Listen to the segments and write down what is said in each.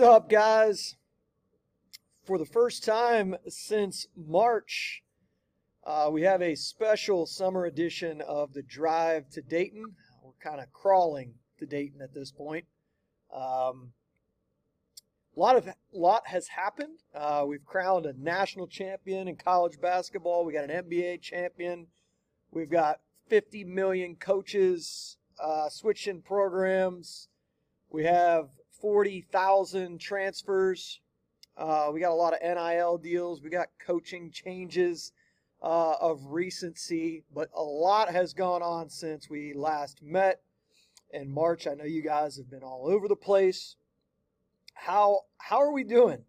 What's up, guys? For the first time since March, uh, we have a special summer edition of the Drive to Dayton. We're kind of crawling to Dayton at this point. Um, a lot of lot has happened. Uh, we've crowned a national champion in college basketball. We got an NBA champion. We've got 50 million coaches uh, switching programs. We have 40,000 transfers. Uh, we got a lot of NIL deals. We got coaching changes uh, of recency, but a lot has gone on since we last met in March. I know you guys have been all over the place. How how are we doing?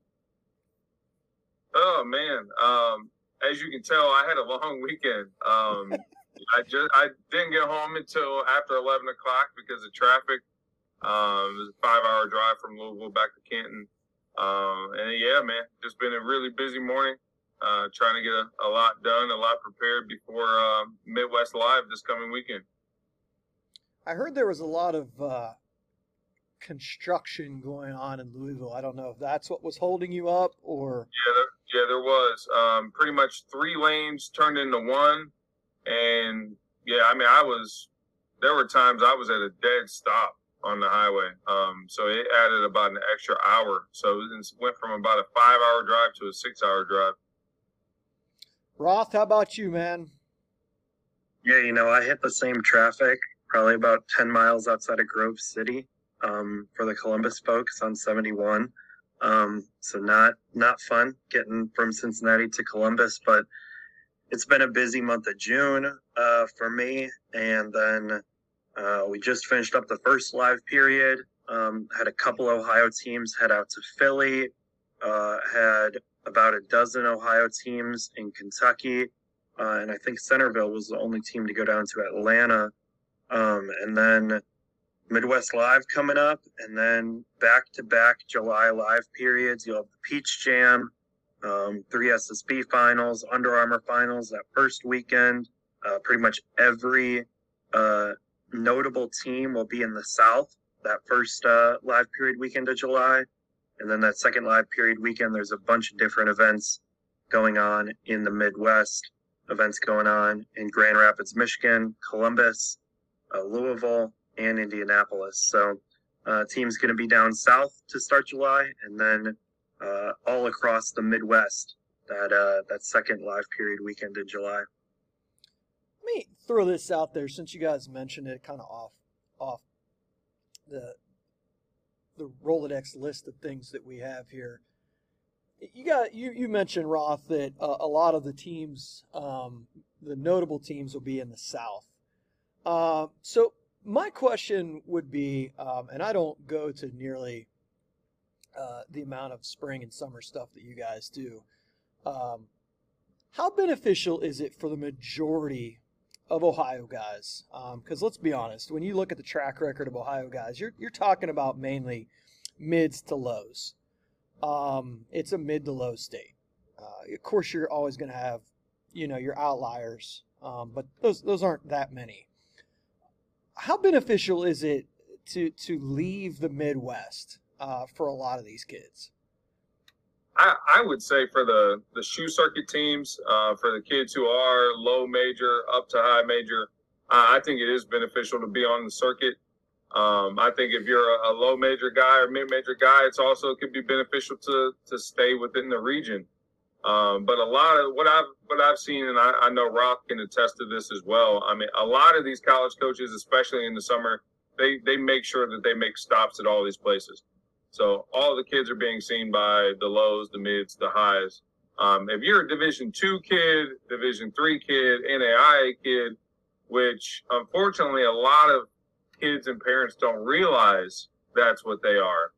Oh man, um, as you can tell, I had a long weekend. Um, I just I didn't get home until after eleven o'clock because of traffic. Um, it was a five hour drive from Louisville back to Canton. Um, and yeah, man, just been a really busy morning. Uh, trying to get a, a, lot done, a lot prepared before uh, Midwest Live this coming weekend. I heard there was a lot of uh, construction going on in Louisville. I don't know if that's what was holding you up or. Yeah, there, yeah, there was. Um, pretty much three lanes turned into one, and yeah, I mean, I was. There were times I was at a dead stop on the highway. Um, so it added about an extra hour. So it went from about a five hour drive to a six hour drive. Roth, how about you, man? Yeah, you know, I hit the same traffic probably about 10 miles outside of Grove City um, for the Columbus folks on 71. Um, so not not fun getting from Cincinnati to Columbus, but it's been a busy month of June uh, for me. And then uh, we just finished up the first live period. Um, had a couple Ohio teams head out to Philly. Uh, had about a dozen Ohio teams in Kentucky, uh, and I think Centerville was the only team to go down to Atlanta. Um, and then Midwest Live coming up, and then back to back July live periods. You'll have the Peach Jam, um, three SSB finals, Under Armour finals that first weekend. Uh, pretty much every uh, notable team will be in the South that first uh, live period weekend of July. And then that second live period weekend, there's a bunch of different events going on in the Midwest, events going on in Grand Rapids, Michigan, Columbus, uh, Louisville, and Indianapolis. So, uh, team's going to be down south to start July, and then uh, all across the Midwest that uh, that second live period weekend in July let me throw this out there since you guys mentioned it kind of off off the the Rolodex list of things that we have here. You got you you mentioned Roth that uh, a lot of the teams, um, the notable teams, will be in the South. Uh, so my question would be, um, and I don't go to nearly uh, the amount of spring and summer stuff that you guys do. Um, how beneficial is it for the majority of Ohio guys. Because um, let's be honest, when you look at the track record of Ohio guys, you're you're talking about mainly mids to lows. Um, it's a mid to low state. Uh, of course, you're always going to have, you know, your outliers, um, but those those aren't that many. How beneficial is it to to leave the Midwest uh, for a lot of these kids? I, I would say for the the shoe circuit teams, uh, for the kids who are low major up to high major, I, I think it is beneficial to be on the circuit. Um, I think if you're a, a low major guy or mid major guy, it's also could be beneficial to to stay within the region. Um, but a lot of what I've what I've seen, and I, I know Roth can attest to this as well. I mean, a lot of these college coaches, especially in the summer, they they make sure that they make stops at all these places. So all the kids are being seen by the lows, the mids, the highs. Um, if you're a Division two kid, Division three kid, NAIA kid, which unfortunately a lot of kids and parents don't realize that's what they are.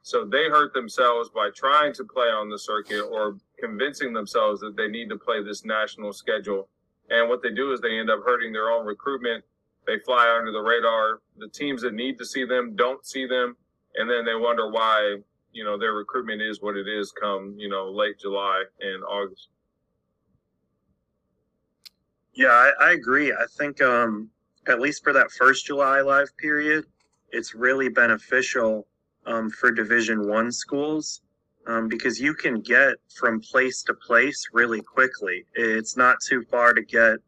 So they hurt themselves by trying to play on the circuit or convincing themselves that they need to play this national schedule. And what they do is they end up hurting their own recruitment. They fly under the radar. The teams that need to see them don't see them and then they wonder why you know their recruitment is what it is come you know late July and August. Yeah, I, I agree. I think um, at least for that first July live period, it's really beneficial um, for Division One schools um, because you can get from place to place really quickly. It's not too far to get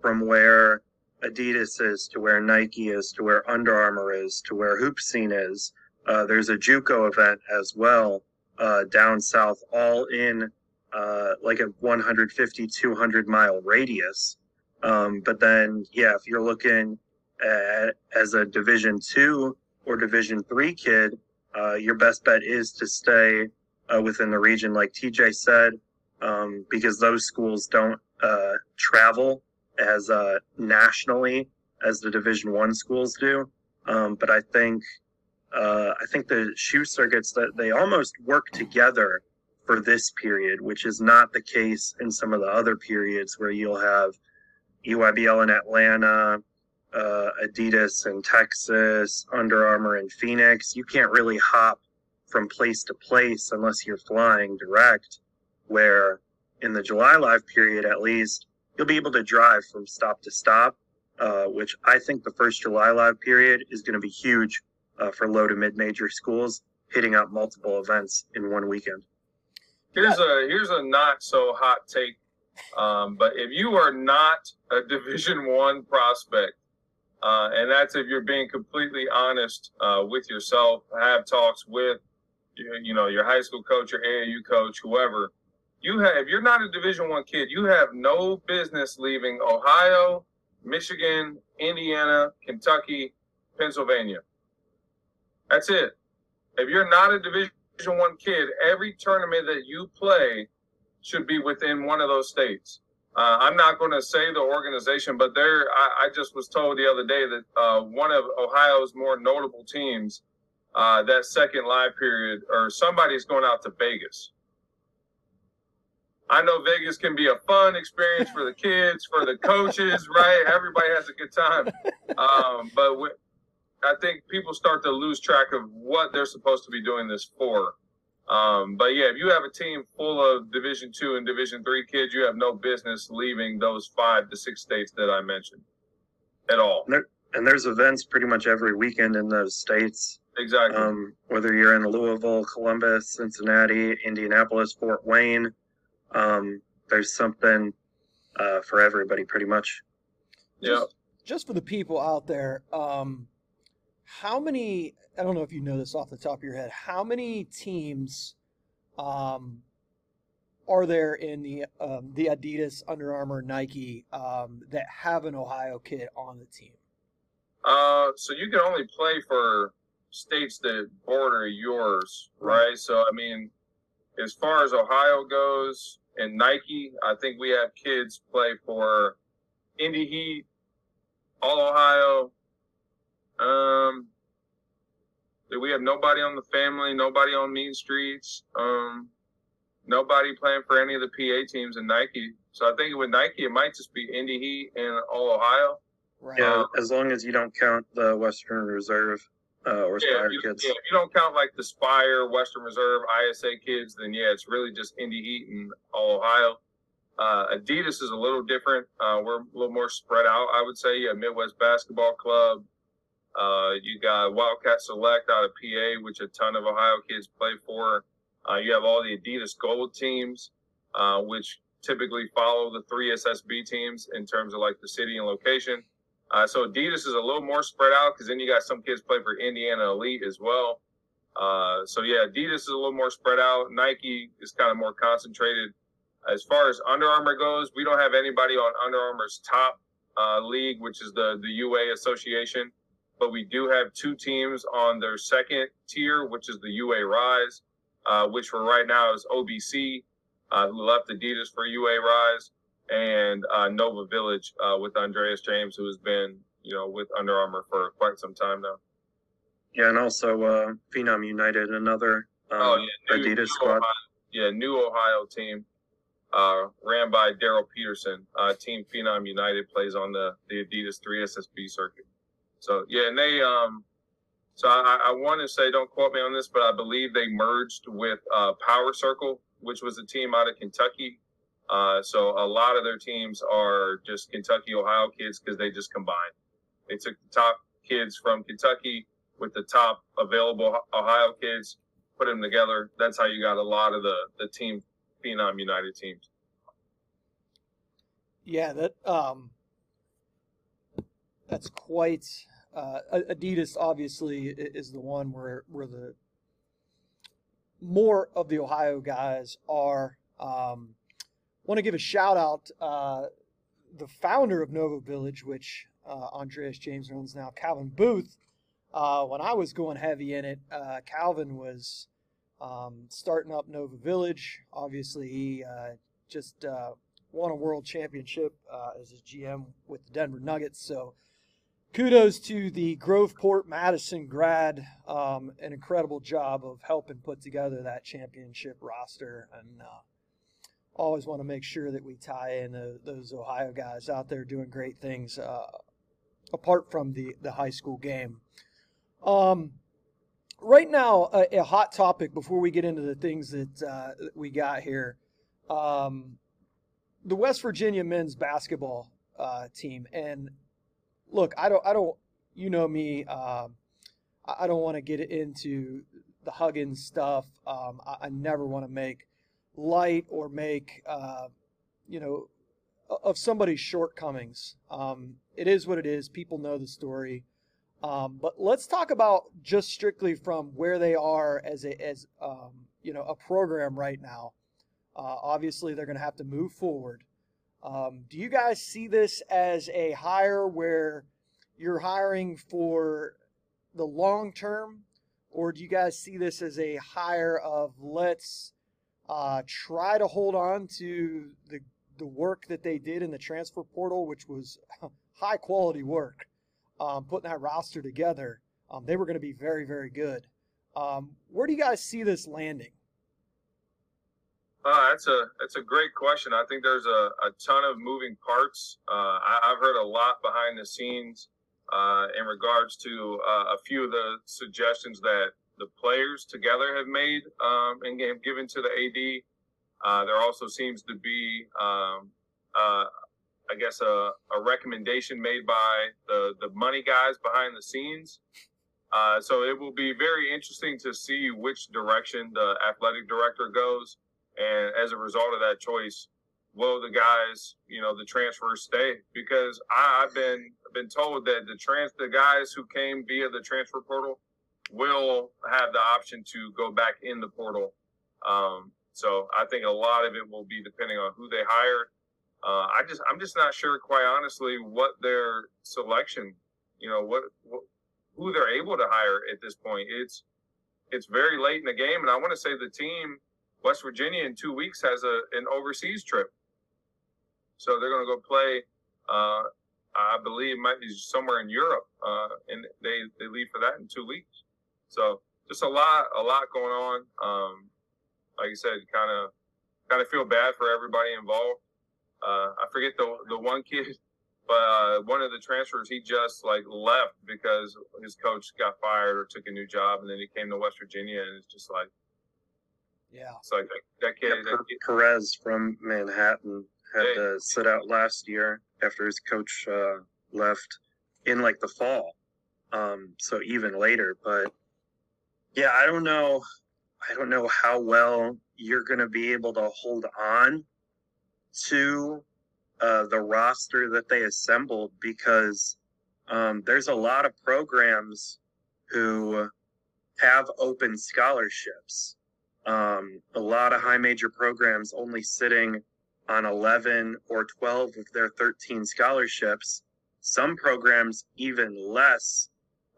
from where Adidas is to where Nike is to where Under Armour is to where Hoop Seen is. Uh, there's a JUCO event as well uh, down south, all in uh, like a 150, 200 mile radius. Um, but then, yeah, if you're looking at, as a Division two or Division three kid, uh, your best bet is to stay uh, within the region, like TJ said, um, because those schools don't uh, travel as uh, nationally as the Division One schools do. Um, but I think uh, I think the shoe circuits that they almost work together for this period, which is not the case in some of the other periods where you'll have EYBL in Atlanta, uh, Adidas in Texas, Under Armour in Phoenix. You can't really hop from place to place unless you're flying direct, where in the July live period, at least, you'll be able to drive from stop to stop, uh, which I think the first July live period is going to be huge uh, for low to mid major schools, hitting up multiple events in one weekend. Here's a here's a not so hot take, um, but if you are not a Division One prospect, uh, and that's if you're being completely honest uh, with yourself, have talks with you know your high school coach, your AAU coach, whoever. You have if you're not a Division One kid, you have no business leaving Ohio, Michigan, Indiana, Kentucky, Pennsylvania. That's it. If you're not a Division One kid, every tournament that you play should be within one of those states. Uh, I'm not going to say the organization, but there, I, I, just was told the other day that uh, one of Ohio's more notable teams, uh, that second live period, or somebody's going out to Vegas. I know Vegas can be a fun experience for the kids, for the coaches, right? Everybody has a good time. Um, but I think people start to lose track of what they're supposed to be doing this for. Um, but yeah, if you have a team full of Division two and Division three kids, you have no business leaving those five to six states that I mentioned at all. And, there, and there's events pretty much every weekend in those states. Exactly. Um, whether you're in Louisville, Columbus, Cincinnati, Indianapolis, Fort Wayne, um, there's something uh, for everybody, pretty much. Yeah. Just, just for the people out there, um, how many I don't know if you know this off the top of your head. How many teams um, are there in the um, the Adidas, Under Armour, Nike um, that have an Ohio kid on the team? Uh, so you can only play for states that border yours, right? right? So I mean, as far as Ohio goes and Nike, I think we have kids play for Indy Heat, All Ohio. Um, we have nobody on the family, nobody on Mean Streets, um, nobody playing for any of the PA teams in Nike. So I think with Nike, it might just be Indy Heat and All Ohio. Right. Yeah, um, as long as you don't count the Western Reserve uh, or yeah, Spire you, kids. Yeah, if you don't count like the Spire, Western Reserve, ISA kids, then yeah, it's really just Indy Heat and All Ohio. Uh, Adidas is a little different. Uh, we're a little more spread out, I would say. Yeah, Midwest Basketball Club, uh, you got Wildcat Select out of PA, which a ton of Ohio kids play for. Uh, you have all the Adidas Gold teams, uh, which typically follow the three SSB teams in terms of like the city and location. Uh, so Adidas is a little more spread out because then you got some kids play for Indiana Elite as well. Uh, so yeah, Adidas is a little more spread out. Nike is kind of more concentrated. As far as Under Armour goes, we don't have anybody on Under Armour's top uh, league, which is the the UA Association but we do have two teams on their second tier, which is the UA Rise, uh, which for right now is OBC, uh, who left Adidas for UA Rise, and uh, Nova Village uh, with Andreas James, who has been, you know, with Under Armour for quite some time now. Yeah, and also uh, Phenom United, another um, oh, yeah, new, Adidas new squad. Ohio, yeah, new Ohio team. Uh, ran by Daryl Peterson. team Phenom United plays on the, the Adidas 3 SSB circuit. So yeah, and they um, so I, I want to say, don't quote me on this, but I believe they merged with uh, Power Circle, which was a team out of Kentucky. Uh, so a lot of their teams are just Kentucky, Ohio kids because they just combined. They took the top kids from Kentucky, with the top available Ohio kids, put them together. That's how you got a lot of the the team Phenom United teams. Yeah, that um, that's quite. Uh, Adidas obviously is the one where where the more of the Ohio guys are. Um, Want to give a shout out uh, the founder of Nova Village, which uh, Andreas James runs now, Calvin Booth. Uh, when I was going heavy in it, uh, Calvin was um, starting up Nova Village. Obviously, he uh, just uh, won a world championship as his GM with the Denver Nuggets. So, kudos to the Groveport Madison grad. Um, an incredible job of helping put together that championship roster and always want to make sure that we tie in the, those Ohio guys out there doing great things uh, apart from the, the high school game. Um, right now, a, a, hot topic before we get into the things that, uh, that we got here. Um, the West Virginia men's basketball uh, team, and look, I don't, I don't, you know me, uh, I don't want to get into the Huggins stuff. Um, I, I never want to make light or make uh, you know of somebody's shortcomings. Um, it is what it is. People know the story. Um, but let's talk about just strictly from where they are as a as um, you know a program right now. Uh, obviously, they're going to have to move forward. Um, do you guys see this as a hire where you're hiring for the long term, or do you guys see this as a hire of let's uh, try to hold on to the the work that they did in the transfer portal, which was high quality work, um, putting that roster together. Um, they were going to be very, very good. Um, where do you guys see this landing? Uh, that's a that's a great question. I think there's a, a ton of moving parts. Uh, I, have heard a lot behind the scenes uh, in regards to uh, a few of the suggestions that the players together have made um, and have given to the AD. Uh, there also seems to be, um, uh, I guess, a, a, recommendation made by the, the money guys behind the scenes. So it will be very interesting to see which direction the athletic director goes. And as a result of that choice, will the guys, you know, the transfers stay? Because I, have been been told that the trans the guys who came via the transfer portal will have the option to go back in the portal. Um, so I think a lot of it will be depending on who they hire. Uh, I just I'm just not sure, quite honestly, what their selection, you know, what, what who they're able to hire at this point. It's it's very late in the game, and I want to say the team West Virginia in two weeks has a an overseas trip, so they're going to go play. Uh, I believe might be somewhere in Europe, uh, and they they leave for that in two weeks. So just a lot, a lot going on. Um, like I said, kind of, kind of feel bad for everybody involved. Uh, I forget the the one kid, but uh, one of the transfers he just like left because his coach got fired or took a new job, and then he came to West Virginia, and it's just like, yeah, So like that, that kid, yeah, that kid. Perez from Manhattan had hey. to sit out last year after his coach uh, left in like the fall, um, so even later, but yeah, I don't know. I don't know how well you're going to be able to hold on to uh, the roster that they assembled because um, there's a lot of programs who have open scholarships. Um, a lot of high major programs only sitting on 11 or 12 of their 13 scholarships. Some programs even less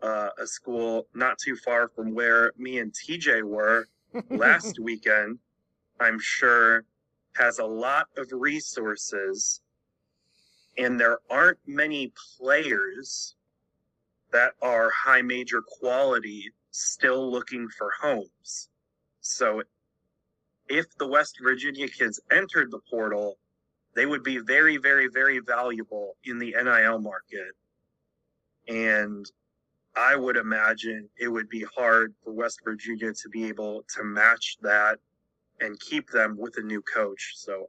uh, a school not too far from where me and TJ were last weekend, I'm sure has a lot of resources, and there aren't many players that are high major quality still looking for homes. So if the West Virginia kids entered the portal, they would be very, very, very valuable in the NIL market. And I would imagine it would be hard for West Virginia to be able to match that and keep them with a new coach. So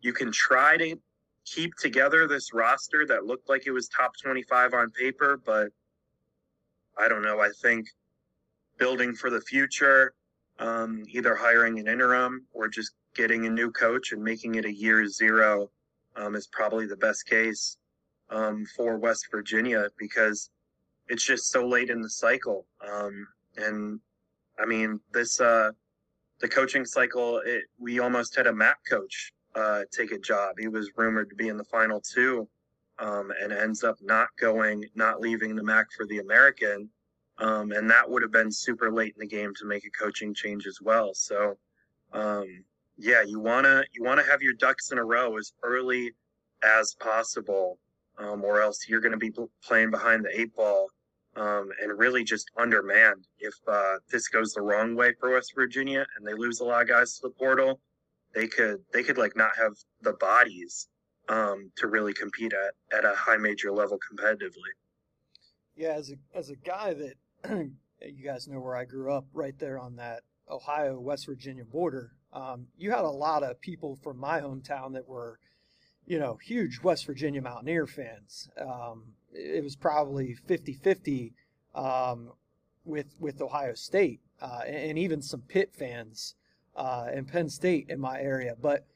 you can try to keep together this roster that looked like it was top 25 on paper, but I don't know. I think building for the future, um, either hiring an interim or just getting a new coach and making it a year zero um, is probably the best case um, for West Virginia because it's just so late in the cycle. Um, and I mean, this uh, the coaching cycle, it, we almost had a MAC coach uh, take a job. He was rumored to be in the final two, um, and ends up not going, not leaving the MAC for the American. Um, and that would have been super late in the game to make a coaching change as well. So, um, yeah, you wanna you wanna have your ducks in a row as early as possible, um, or else you're to be playing behind the eight ball um, and really just undermanned. If uh, this goes the wrong way for West Virginia and they lose a lot of guys to the portal, they could they could like not have the bodies um, to really compete at at a high major level competitively. Yeah, as a as a guy that you guys know where I grew up, right there on that Ohio West Virginia border. Um, you had a lot of people from my hometown that were, you know, huge West Virginia Mountaineer fans. Um, it was probably 50 50 um, with, with Ohio State uh, and, and, even some Pitt fans uh, and Penn State in my area. But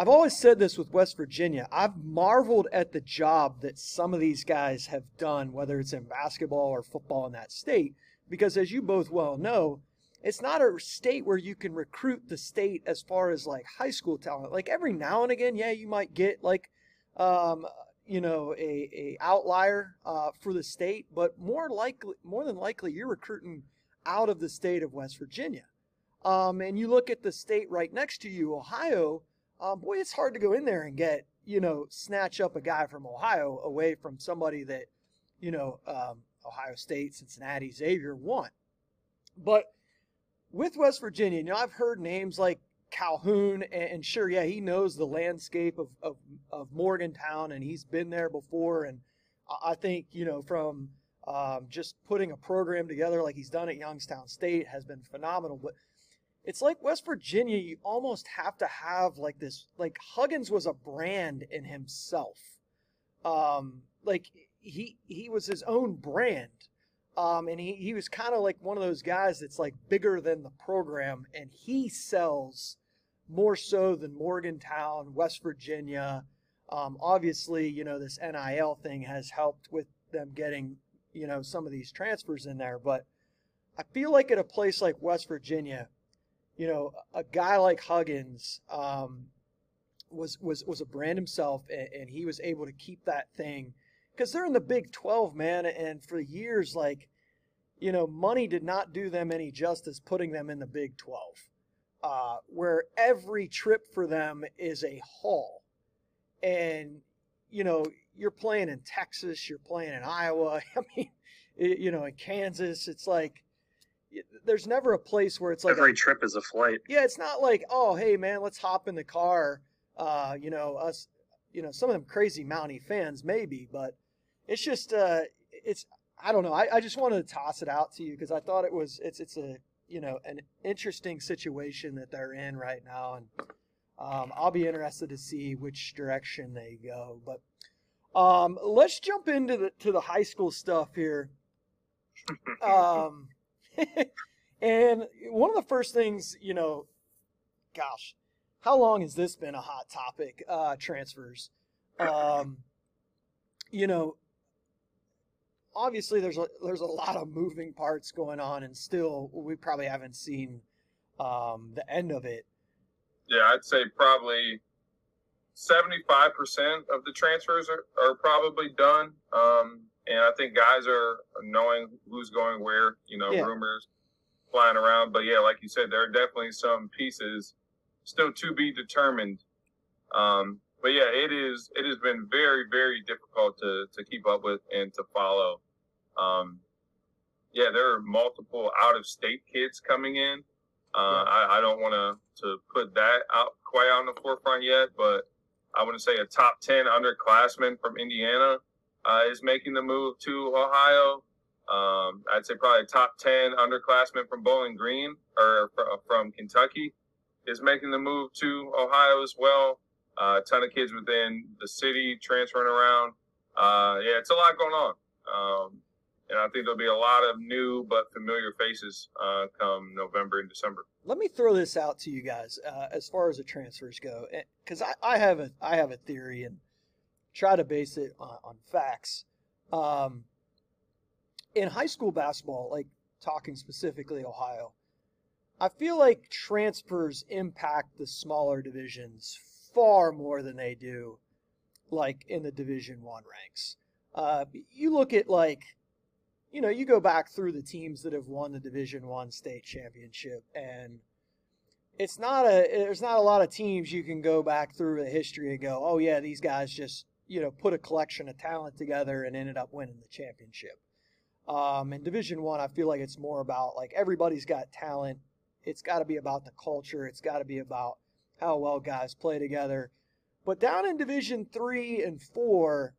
I've always said this with West Virginia. I've marveled at the job that some of these guys have done, whether it's in basketball or football in that state, because as you both well know, it's not a state where you can recruit the state as far as like high school talent. Like every now and again, yeah, you might get like, um, you know, a, a outlier uh, for the state, but more likely, more than likely, you're recruiting out of the state of West Virginia. Um, and you look at the state right next to you, Ohio um, boy, it's hard to go in there and get, you know, snatch up a guy from Ohio away from somebody that, you know, um, Ohio State, Cincinnati, Xavier want. But with West Virginia, you know, I've heard names like Calhoun, and, and sure, yeah, he knows the landscape of, of, of, Morgantown and he's been there before. And I think, you know, from um, just putting a program together like he's done at Youngstown State has been phenomenal. But it's like West Virginia, you almost have to have like this, like Huggins was a brand in himself. Um, like he, he was his own brand. Um, and he, he was kind of like one of those guys that's like bigger than the program and he sells more so than Morgantown, West Virginia. Um, obviously, you know, this NIL thing has helped with them getting, you know, some of these transfers in there. But I feel like at a place like West Virginia, you know, a guy like Huggins um, was was was a brand himself, and, and he was able to keep that thing because they're in the Big Twelve, man, and for years, like, you know, money did not do them any justice putting them in the Big Twelve, uh, where every trip for them is a haul, and you know, you're playing in Texas, you're playing in Iowa, I mean, you know, in Kansas, it's like there's never a place where it's like every a, trip is a flight. Yeah, it's not like oh hey man, let's hop in the car. Uh, you know us, you know some of them crazy Mountie fans maybe, but it's just uh, it's I don't know. I, I just wanted to toss it out to you because I thought it was it's it's a you know an interesting situation that they're in right now, and um, I'll be interested to see which direction they go. But um, let's jump into the to the high school stuff here. Um, and one of the first things, you know, gosh, how long has this been a hot topic? Uh, transfers. Um, you know, obviously there's a there's a lot of moving parts going on, and still we probably haven't seen um, the end of it. Yeah, I'd say probably 75% of the transfers are, are probably done. Um, and I think guys are knowing who's going where. You know, yeah. rumors flying around, but yeah, like you said, there are definitely some pieces still to be determined. Um, but yeah, it is. It has been very, very difficult to to keep up with and to follow. Um, yeah, there are multiple out of state kids coming in. Uh, yeah. I, I, don't want to to put that out quite on the forefront yet, but I want to say a top ten underclassman from Indiana uh, is making the move to Ohio. Um, I'd say probably top 10 underclassmen from Bowling Green or from Kentucky is making the move to Ohio as well. Uh, a ton of kids within the city transferring around. Uh, yeah, it's a lot going on. Um, and I think there'll be a lot of new but familiar faces uh, come November and December. Let me throw this out to you guys uh, as far as the transfers go, because I, I have a I have a theory and try to base it on, on facts. Um, in high school basketball, like talking specifically Ohio, I feel like transfers impact the smaller divisions far more than they do, like in the Division One ranks. Uh, you look at like, you know, you go back through the teams that have won the Division One state championship, and it's not a there's not a lot of teams you can go back through the history and go, oh yeah, these guys just you know put a collection of talent together and ended up winning the championship. Um, in Division One, I, I feel like it's more about like everybody's got talent. It's got to be about the culture. It's got to be about how well guys play together. But down in Division Three and Four,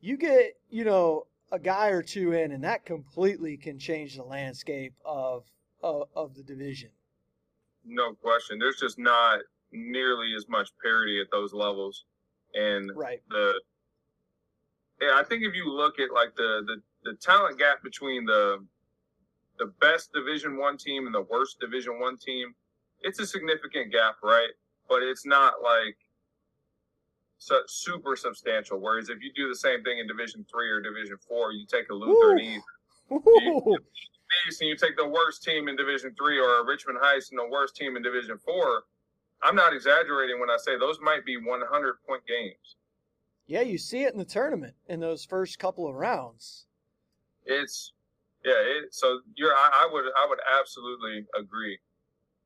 you get you know a guy or two in, and that completely can change the landscape of of, of the division. No question. There's just not nearly as much parity at those levels, and right. the yeah, I think if you look at like the the, the talent gap between the the best Division One team and the worst Division One team, it's a significant gap, right? But it's not like so, super substantial. Whereas if you do the same thing in Division Three or Division Four, you take a Lutheran East, you, and you take the worst team in Division Three or Richmond Heights and the worst team in Division Four. I'm not exaggerating when I say those might be 100 point games. Yeah, you see it in the tournament in those first couple of rounds. It's yeah. It, so you're. I, I, would. I would absolutely agree.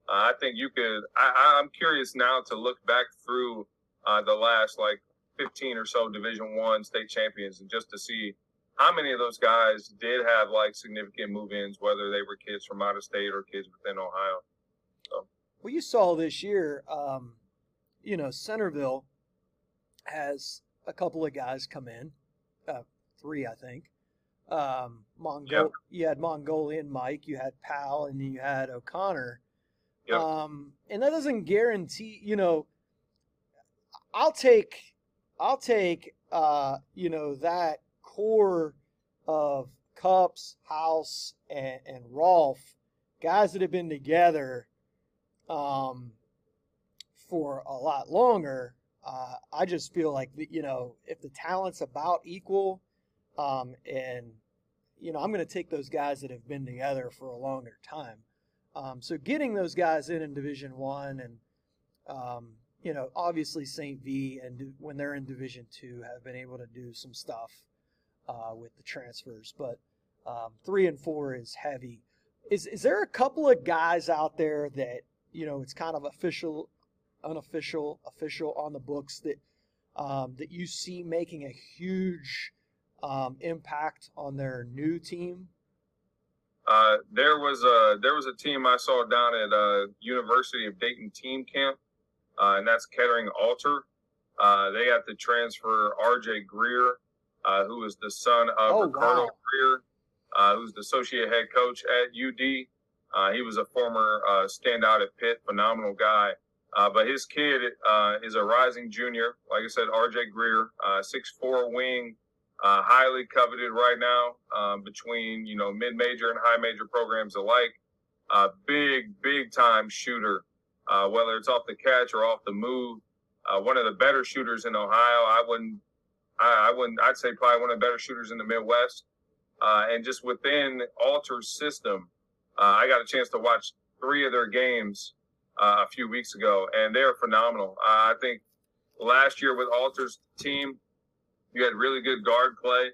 Uh, I think you could. I, I'm curious now to look back through uh, the last like 15 or so Division One state champions, and just to see how many of those guys did have like significant move-ins, whether they were kids from out of state or kids within Ohio. Well, you saw this year, um, you know, Centerville has a couple of guys come in, uh, three, I think. Um, Mongol, yep. you had Mongolian Mike, you had Powell, and you had O'Connor. Yep. Um, and that doesn't guarantee, you know, I'll take I'll take uh, you know that core of Cupps, House, and, and Rolfe, guys that have been together um, for a lot longer. Uh, I just feel like you know if the talent's about equal, um, and you know I'm going to take those guys that have been together for a longer time. Um, so getting those guys in in Division One and um, you know, obviously St. V and when they're in Division Two have been able to do some stuff uh, with the transfers, but um, three and four is heavy. Is is there a couple of guys out there that you know it's kind of official, unofficial, official on the books that um, that you see making a huge um, impact on their new team? Uh, there was a there was a team I saw down at uh, University of Dayton team camp uh, and that's Kettering Alter. Uh, they got to transfer R.J. Greer, uh, who is the son of oh, Ricardo wow. Greer, uh, who's the associate head coach at UD. Uh, he was a former uh, standout at Pitt, phenomenal guy. but his kid is a rising junior. Like I said, R.J. Greer, six-four wing, highly coveted right now um, between you know mid-major and high-major programs alike. big, big-time shooter uh, whether it's off the catch or off the move. Uh, one of the better shooters in Ohio. I wouldn't, I, I, wouldn't, I'd say probably one of the better shooters in the Midwest. Uh, and just within Alter's system, uh, I got a chance to watch three of their games uh, a few weeks ago, and they're phenomenal. I think last year with Alter's team, you had really good guard play.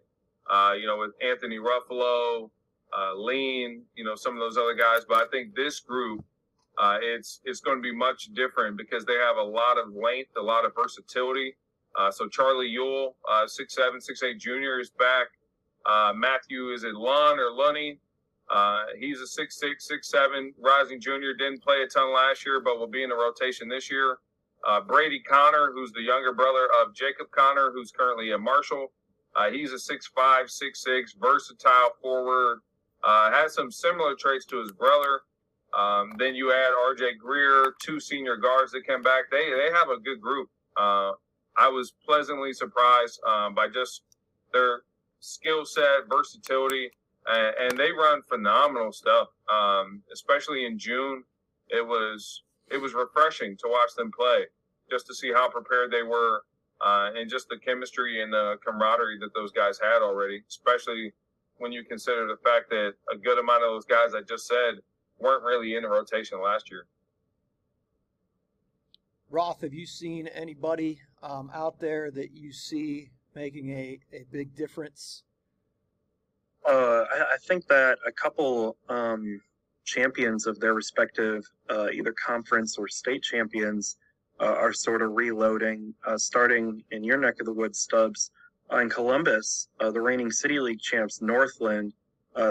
Uh, you know, with Anthony Ruffalo, Lean, you know, some of those other guys. But I think this group uh, it's it's going to be much different because they have a lot of length, a lot of versatility. Uh, so Charlie Yule, uh, six seven, six eight junior, is back. Uh, Matthew is it Lun or Lunny? Uh, he's a six six, six seven rising junior. Didn't play a ton last year, but will be in the rotation this year. Uh, Brady Connor, who's the younger brother of Jacob Connor, who's currently a Marshall. Uh, he's a six five, six six, versatile forward. has some similar traits to his brother. Um, then you add R.J. Greer, two senior guards that came back. They they have a good group. Uh, I was pleasantly surprised um, by just their skill set, versatility, and, they run phenomenal stuff. Um, especially in June, it was it was refreshing to watch them play, just to see how prepared they were, uh, and just the chemistry and the camaraderie that those guys had already. Especially when you consider the fact that a good amount of those guys I just said weren't really in the rotation last year. Roth, have you seen anybody um, out there that you see making a, a big difference? Uh, I, I think that a couple um, champions of their respective uh, either conference or state champions uh, are sort of reloading, uh, starting in your neck of the woods, Stubbs. Uh, in Columbus, uh, the reigning City League champs, Northland,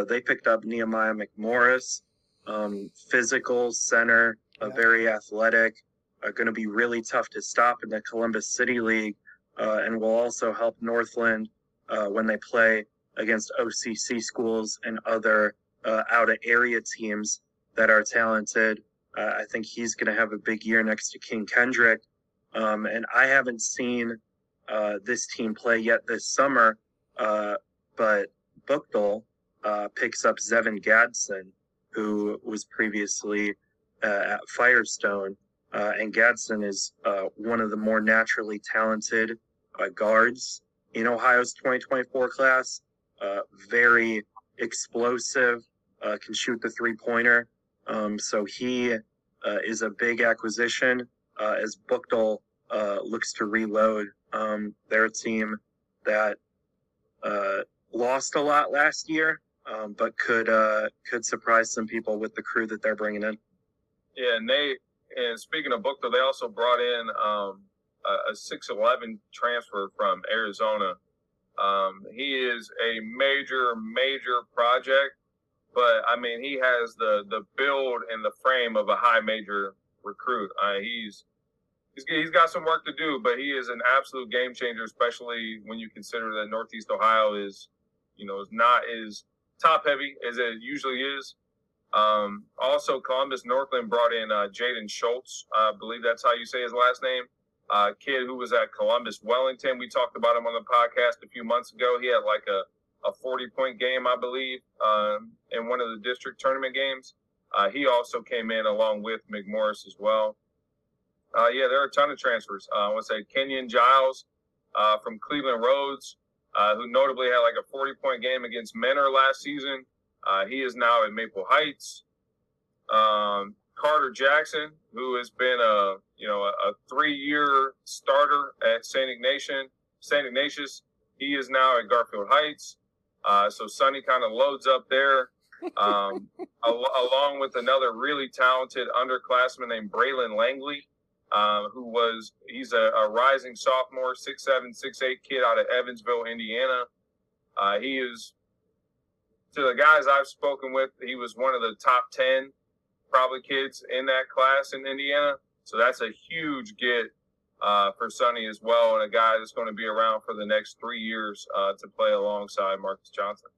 they picked up Nehemiah McMorris, um, physical center, yeah. very athletic are going to be really tough to stop in the Columbus City League uh, and will also help Northland uh, when they play against OCC schools and other uh, out of area teams that are talented. Uh, I think he's going to have a big year next to King Kendrick. Um, and I haven't seen uh, this team play yet this summer, uh, but Buchtel picks up Zevin Gadsden, who was previously at Firestone. Uh, and Gadsden is uh, one of the more naturally talented uh, guards in Ohio's 2024 class. Uh, very explosive, uh, can shoot the three pointer. Um, so he uh, is a big acquisition as Buchtel looks to reload. Um, they're team that lost a lot last year, um, but could could surprise some people with the crew that they're bringing in. Yeah, Nate and speaking of Buchtel, they also brought in um, a, a 6'11 transfer from Arizona. Um, he is a major, major project, but I mean, he has the the build and the frame of a high major recruit. Uh, he's he's he's got some work to do, but he is an absolute game changer, especially when you consider that Northeast Ohio is, you know, is not as top heavy as it usually is. Um, also, Columbus Northland brought in uh, Jaden Schultz. I believe that's how you say his last name. Uh, kid who was at Columbus Wellington. We talked about him on the podcast a few months ago. He had like a, a 40 point game, I believe, um, in one of the district tournament games. Uh, he also came in along with McMorris as well. Uh, yeah, there are a ton of transfers. Uh, I want to say Kenyon Giles uh, from Cleveland Rhodes, uh, who notably had like a 40 point game against Mentor last season. Uh, he is now at Maple Heights. Um, Carter Jackson, who has been a you know a, a three-year starter at Saint Ignatius, Saint Ignatius, he is now at Garfield Heights. Uh, so Sonny kind of loads up there, um, al- along with another really talented underclassman named Braylon Langley, uh, who was he's a, a, rising sophomore, six seven, six eight kid out of Evansville, Indiana. Uh, he is to the guys I've spoken with, he was one of the top 10 probably kids in that class in Indiana. So that's a huge get uh, for Sonny as well, and a guy that's going to be around for the next three years uh, to play alongside Marcus Johnson.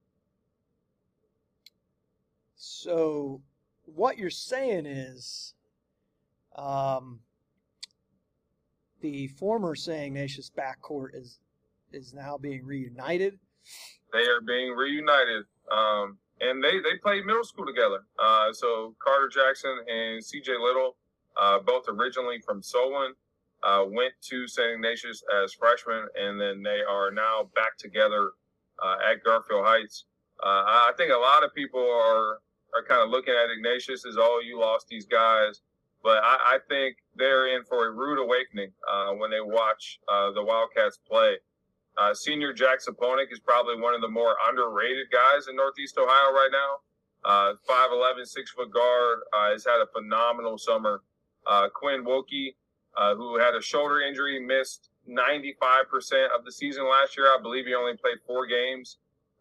So, what you're saying is, um, the former St. Ignatius backcourt is is now being reunited. They are being reunited. Um, and they, they played middle school together. Uh, so Carter Jackson and CJ Little, uh, both originally from Solon, uh, went to St. Ignatius as freshmen, and then they are now back together uh, at Garfield Heights. Uh, I think a lot of people are are kind of looking at Ignatius as, oh, you lost these guys. But I, I think they're in for a rude awakening uh, when they watch the Wildcats play. Uh, senior Jack Saponik is probably one of the more underrated guys in Northeast Ohio right now. Uh, 5'11, six foot guard, uh, has had a phenomenal summer. Uh, Quinn Wilkie, uh, who had a shoulder injury, missed 95% of the season last year. I believe he only played four games.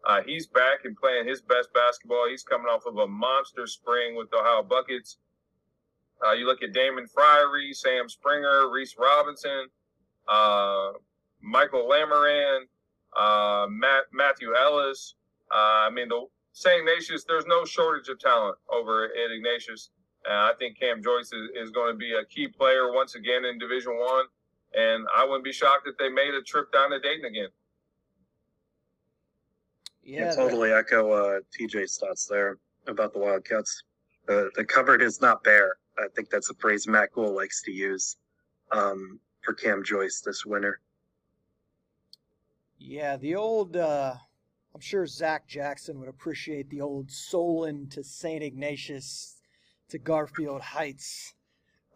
Uh, he's back and playing his best basketball. He's coming off of a monster spring with the Ohio Buckets. Uh, you look at Damon Fryery, Sam Springer, Reese Robinson, uh, Michael Lamoran, uh, Matt Matthew Ellis. Uh, I mean, the St. Ignatius, there's no shortage of talent over at Ignatius. Uh, I think Cam Joyce is, is going to be a key player once again in Division One, and I wouldn't be shocked if they made a trip down to Dayton again. Yeah, totally echo uh, TJ's thoughts there about the Wildcats. The the cupboard is not bare. I think that's a phrase Matt Gould likes to use um, for Cam Joyce this winter. Yeah, the old. Uh, I'm sure Zach Jackson would appreciate the old Solon to St. Ignatius to Garfield Heights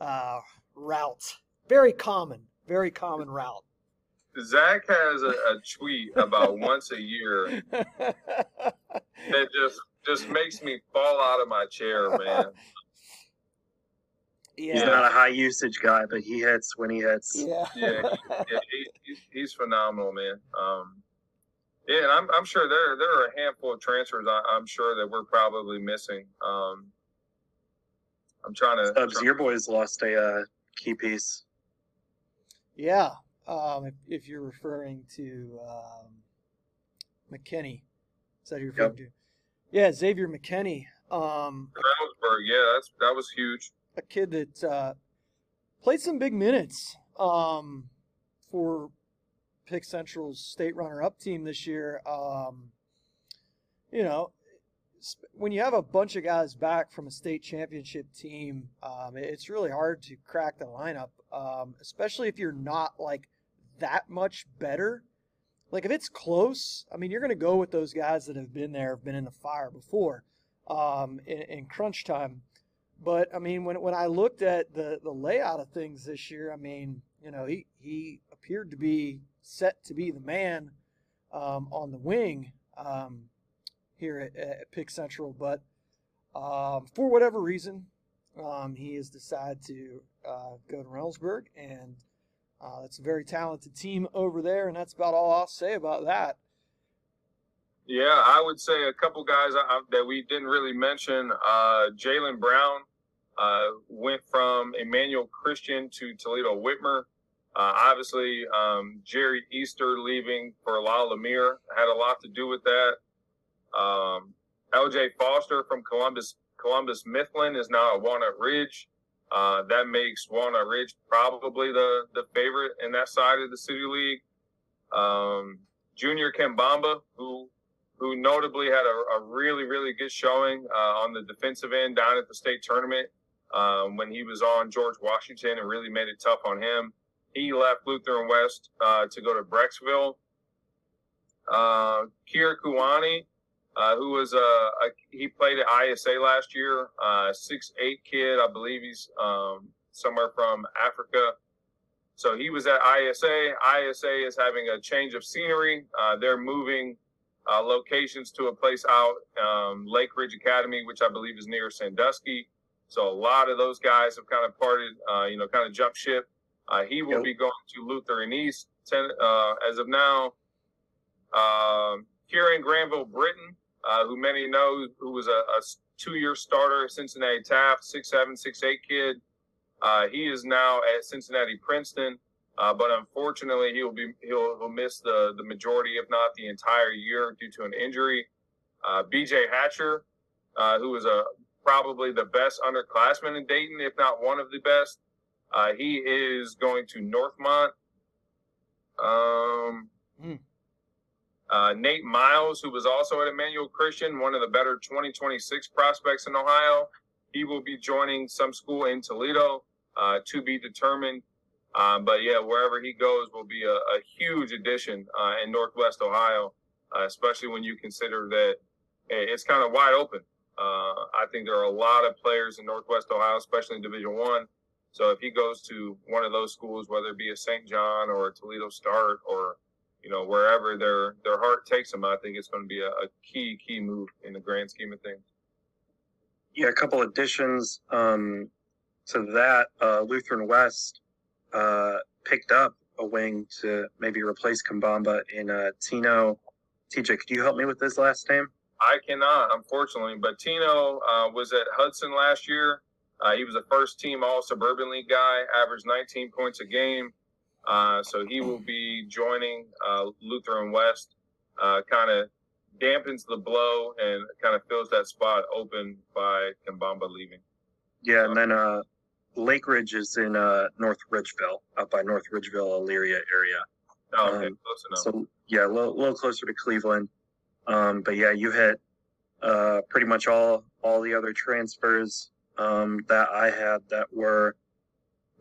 uh, route. Very common, very common route. Zach has a, a tweet about once a year that just just makes me fall out of my chair, man. yeah. He's not a high usage guy, but he hits when he hits. Yeah. Yeah, yeah, he, he's, he's phenomenal, man. Um, yeah, and I'm, I'm sure there there are a handful of transfers I, I'm sure that we're probably missing. Um, I'm trying to. Stubbs, your boys lost a uh, key piece. Yeah. Um, if, if you're referring to um, McKinney, is that who you're referring to? Yeah, Xavier McKinney. Um, Reynoldsburg, yeah, that's that was huge. a kid that uh, played some big minutes um, for Pick Central's state runner-up team this year. Um, you know, sp- when you have a bunch of guys back from a state championship team, um, it's really hard to crack the lineup, um, especially if you're not like that much better. Like if it's close, I mean, you're going to go with those guys that have been there, have been in the fire before um, in, in crunch time. But I mean, when when I looked at the the layout of things this year, I mean, you know, he he appeared to be set to be the man um, on the wing um, here at, at Pick Central, but um, for whatever reason, um, he has decided to uh, go to Reynoldsburg, and uh, it's a very talented team over there, and that's about all I'll say about that. Yeah, I would say a couple guys I, that we didn't really mention. Uh, Jalen Brown uh, went from Emmanuel Christian to Toledo Whitmer. Uh, obviously, um, Jerry Easter leaving for La Lumiere had a lot to do with that. Um, LJ Foster from Columbus Columbus Mifflin is now at Walnut Ridge. Uh, that makes Walnut Ridge probably the the favorite in that side of the city league. Um, Junior Kembamba, who who notably had a, a really really good showing uh, on the defensive end down at the state tournament um, when he was on George Washington and really made it tough on him. He left Lutheran West uh, to go to Brecksville. Uh, Kira Kuwani, uh, who was a, a, he played at ISA last year, uh, six eight kid, I believe he's um, somewhere from Africa. So he was at ISA. ISA is having a change of scenery. Uh, they're moving uh, locations to a place out um, Lake Ridge Academy, which I believe is near Sandusky. So a lot of those guys have kind of parted, uh, you know, kind of jump ship. Uh, he will Yep. be going to Luther Lutheran East ten, uh, as of now. Um, in Granville Britton, uh, who many know, who was a, a two-year starter at Cincinnati Taft, six seven, six eight kid. Uh, he is now at Cincinnati Princeton, uh, but unfortunately, he will be he'll, he'll miss the the majority, if not the entire year, due to an injury. Uh, B.J. Hatcher, uh, who was a probably the best underclassman in Dayton, if not one of the best. Uh, he is going to Northmont. Um, Hmm. Uh, Nate Miles, who was also at Emmanuel Christian, one of the better 2026 prospects in Ohio, he will be joining some school in Toledo uh, to be determined. Um, but yeah, wherever he goes will be a, a huge addition uh, in Northwest Ohio, uh, especially when you consider that it's kind of wide open. Uh, I think there are a lot of players in Northwest Ohio, especially in Division One. So if he goes to one of those schools, whether it be a St. John or a Toledo Start or you know wherever their their heart takes them, I think it's going to be a, a key key move in the grand scheme of things. Yeah, a couple additions um, to that. Uh, Lutheran West uh, picked up a wing to maybe replace Kambamba in uh, Tino. TJ, could you help me with his last name? I cannot, unfortunately. But Tino uh, was at Hudson last year. Uh, he was a first team All Suburban League guy, averaged 19 points a game. Uh, so he will be joining uh, Lutheran West. Uh, kind of dampens the blow and kind of fills that spot open by Kambamba leaving. Yeah, and then uh, Lake Ridge is in uh, North Ridgeville, up by North Ridgeville, Elyria area. Oh, okay, Um, close enough. So yeah, a little, little closer to Cleveland. Um, but yeah, you hit uh, pretty much all all the other transfers um, that I had that were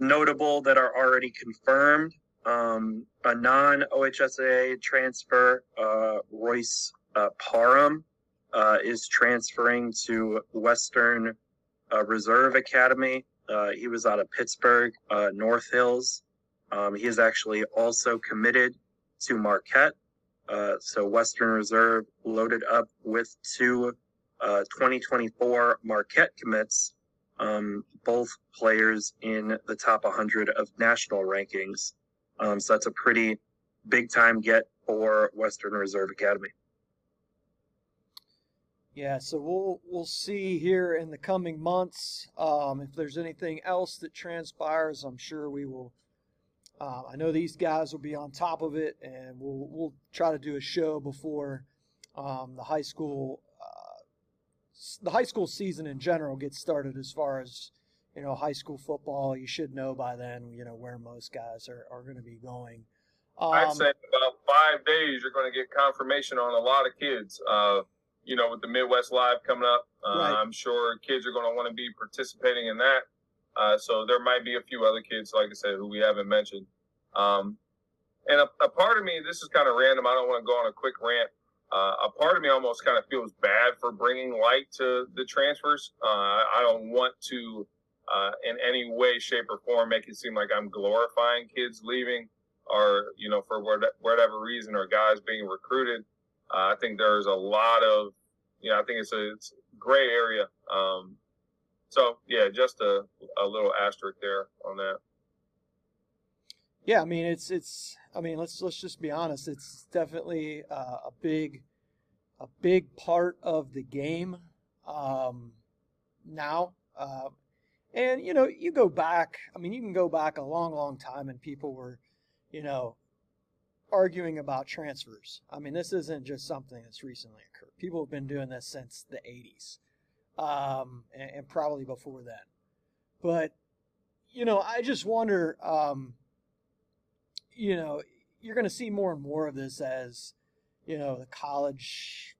notable that are already confirmed. Um, a non OHSAA transfer, uh, Royce uh, Parham, uh, is transferring to Western uh, Reserve Academy. Uh, he was out of Pittsburgh, uh, North Hills. Um, he is actually also committed to Marquette. So Western Reserve loaded up with two uh, 2024 Marquette commits, um, both players in the top 100 of national rankings. Um, so that's a pretty big time get for Western Reserve Academy. Yeah, so we'll we'll see here in the coming months um, if there's anything else that transpires. I'm sure we will. Uh, I know these guys will be on top of it, and we'll we'll try to do a show before um, the high school the high school season in general gets started. As far as you know, high school football, you should know by then. You know where most guys are, are going to be going. Um, I'd say about five days, you're going to get confirmation on a lot of kids. Uh, you know, with the Midwest Live coming up, uh, right. I'm sure kids are going to want to be participating in that. Uh, so there might be a few other kids, like I said, who we haven't mentioned. Um, and a, a, part of me, this is kind of random. I don't want to go on a quick rant. Uh, a part of me almost kind of feels bad for bringing light to the transfers. Uh, I don't want to, uh, in any way, shape, or form, make it seem like I'm glorifying kids leaving or, you know, for whatever reason, or guys being recruited. Uh, I think there's a lot of, you know, I think it's a, it's gray area. Um, so yeah, just a, a little asterisk there on that. Yeah, I mean it's it's I mean let's let's just be honest. It's definitely uh, a big a big part of the game um, now. Uh, and you know, you go back. I mean, you can go back a long, long time, and people were, you know, arguing about transfers. I mean, this isn't just something that's recently occurred. People have been doing this since the 80s um, and, and, probably before then. But, you know, I just wonder, um, you know, you're going to see more and more of this as, you know, the college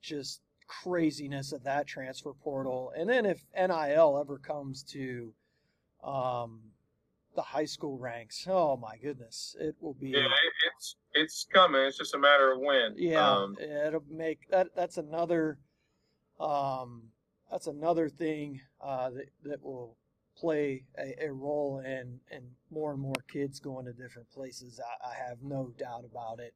just craziness of that transfer portal. And then if NIL ever comes to, um, the high school ranks. Oh my goodness, it will be. Yeah, it's it's coming. It's just a matter of when. Yeah, um, it'll make that. That's another. Um, that's another thing uh, that that will play a, a role in in more and more kids going to different places. I, I have no doubt about it.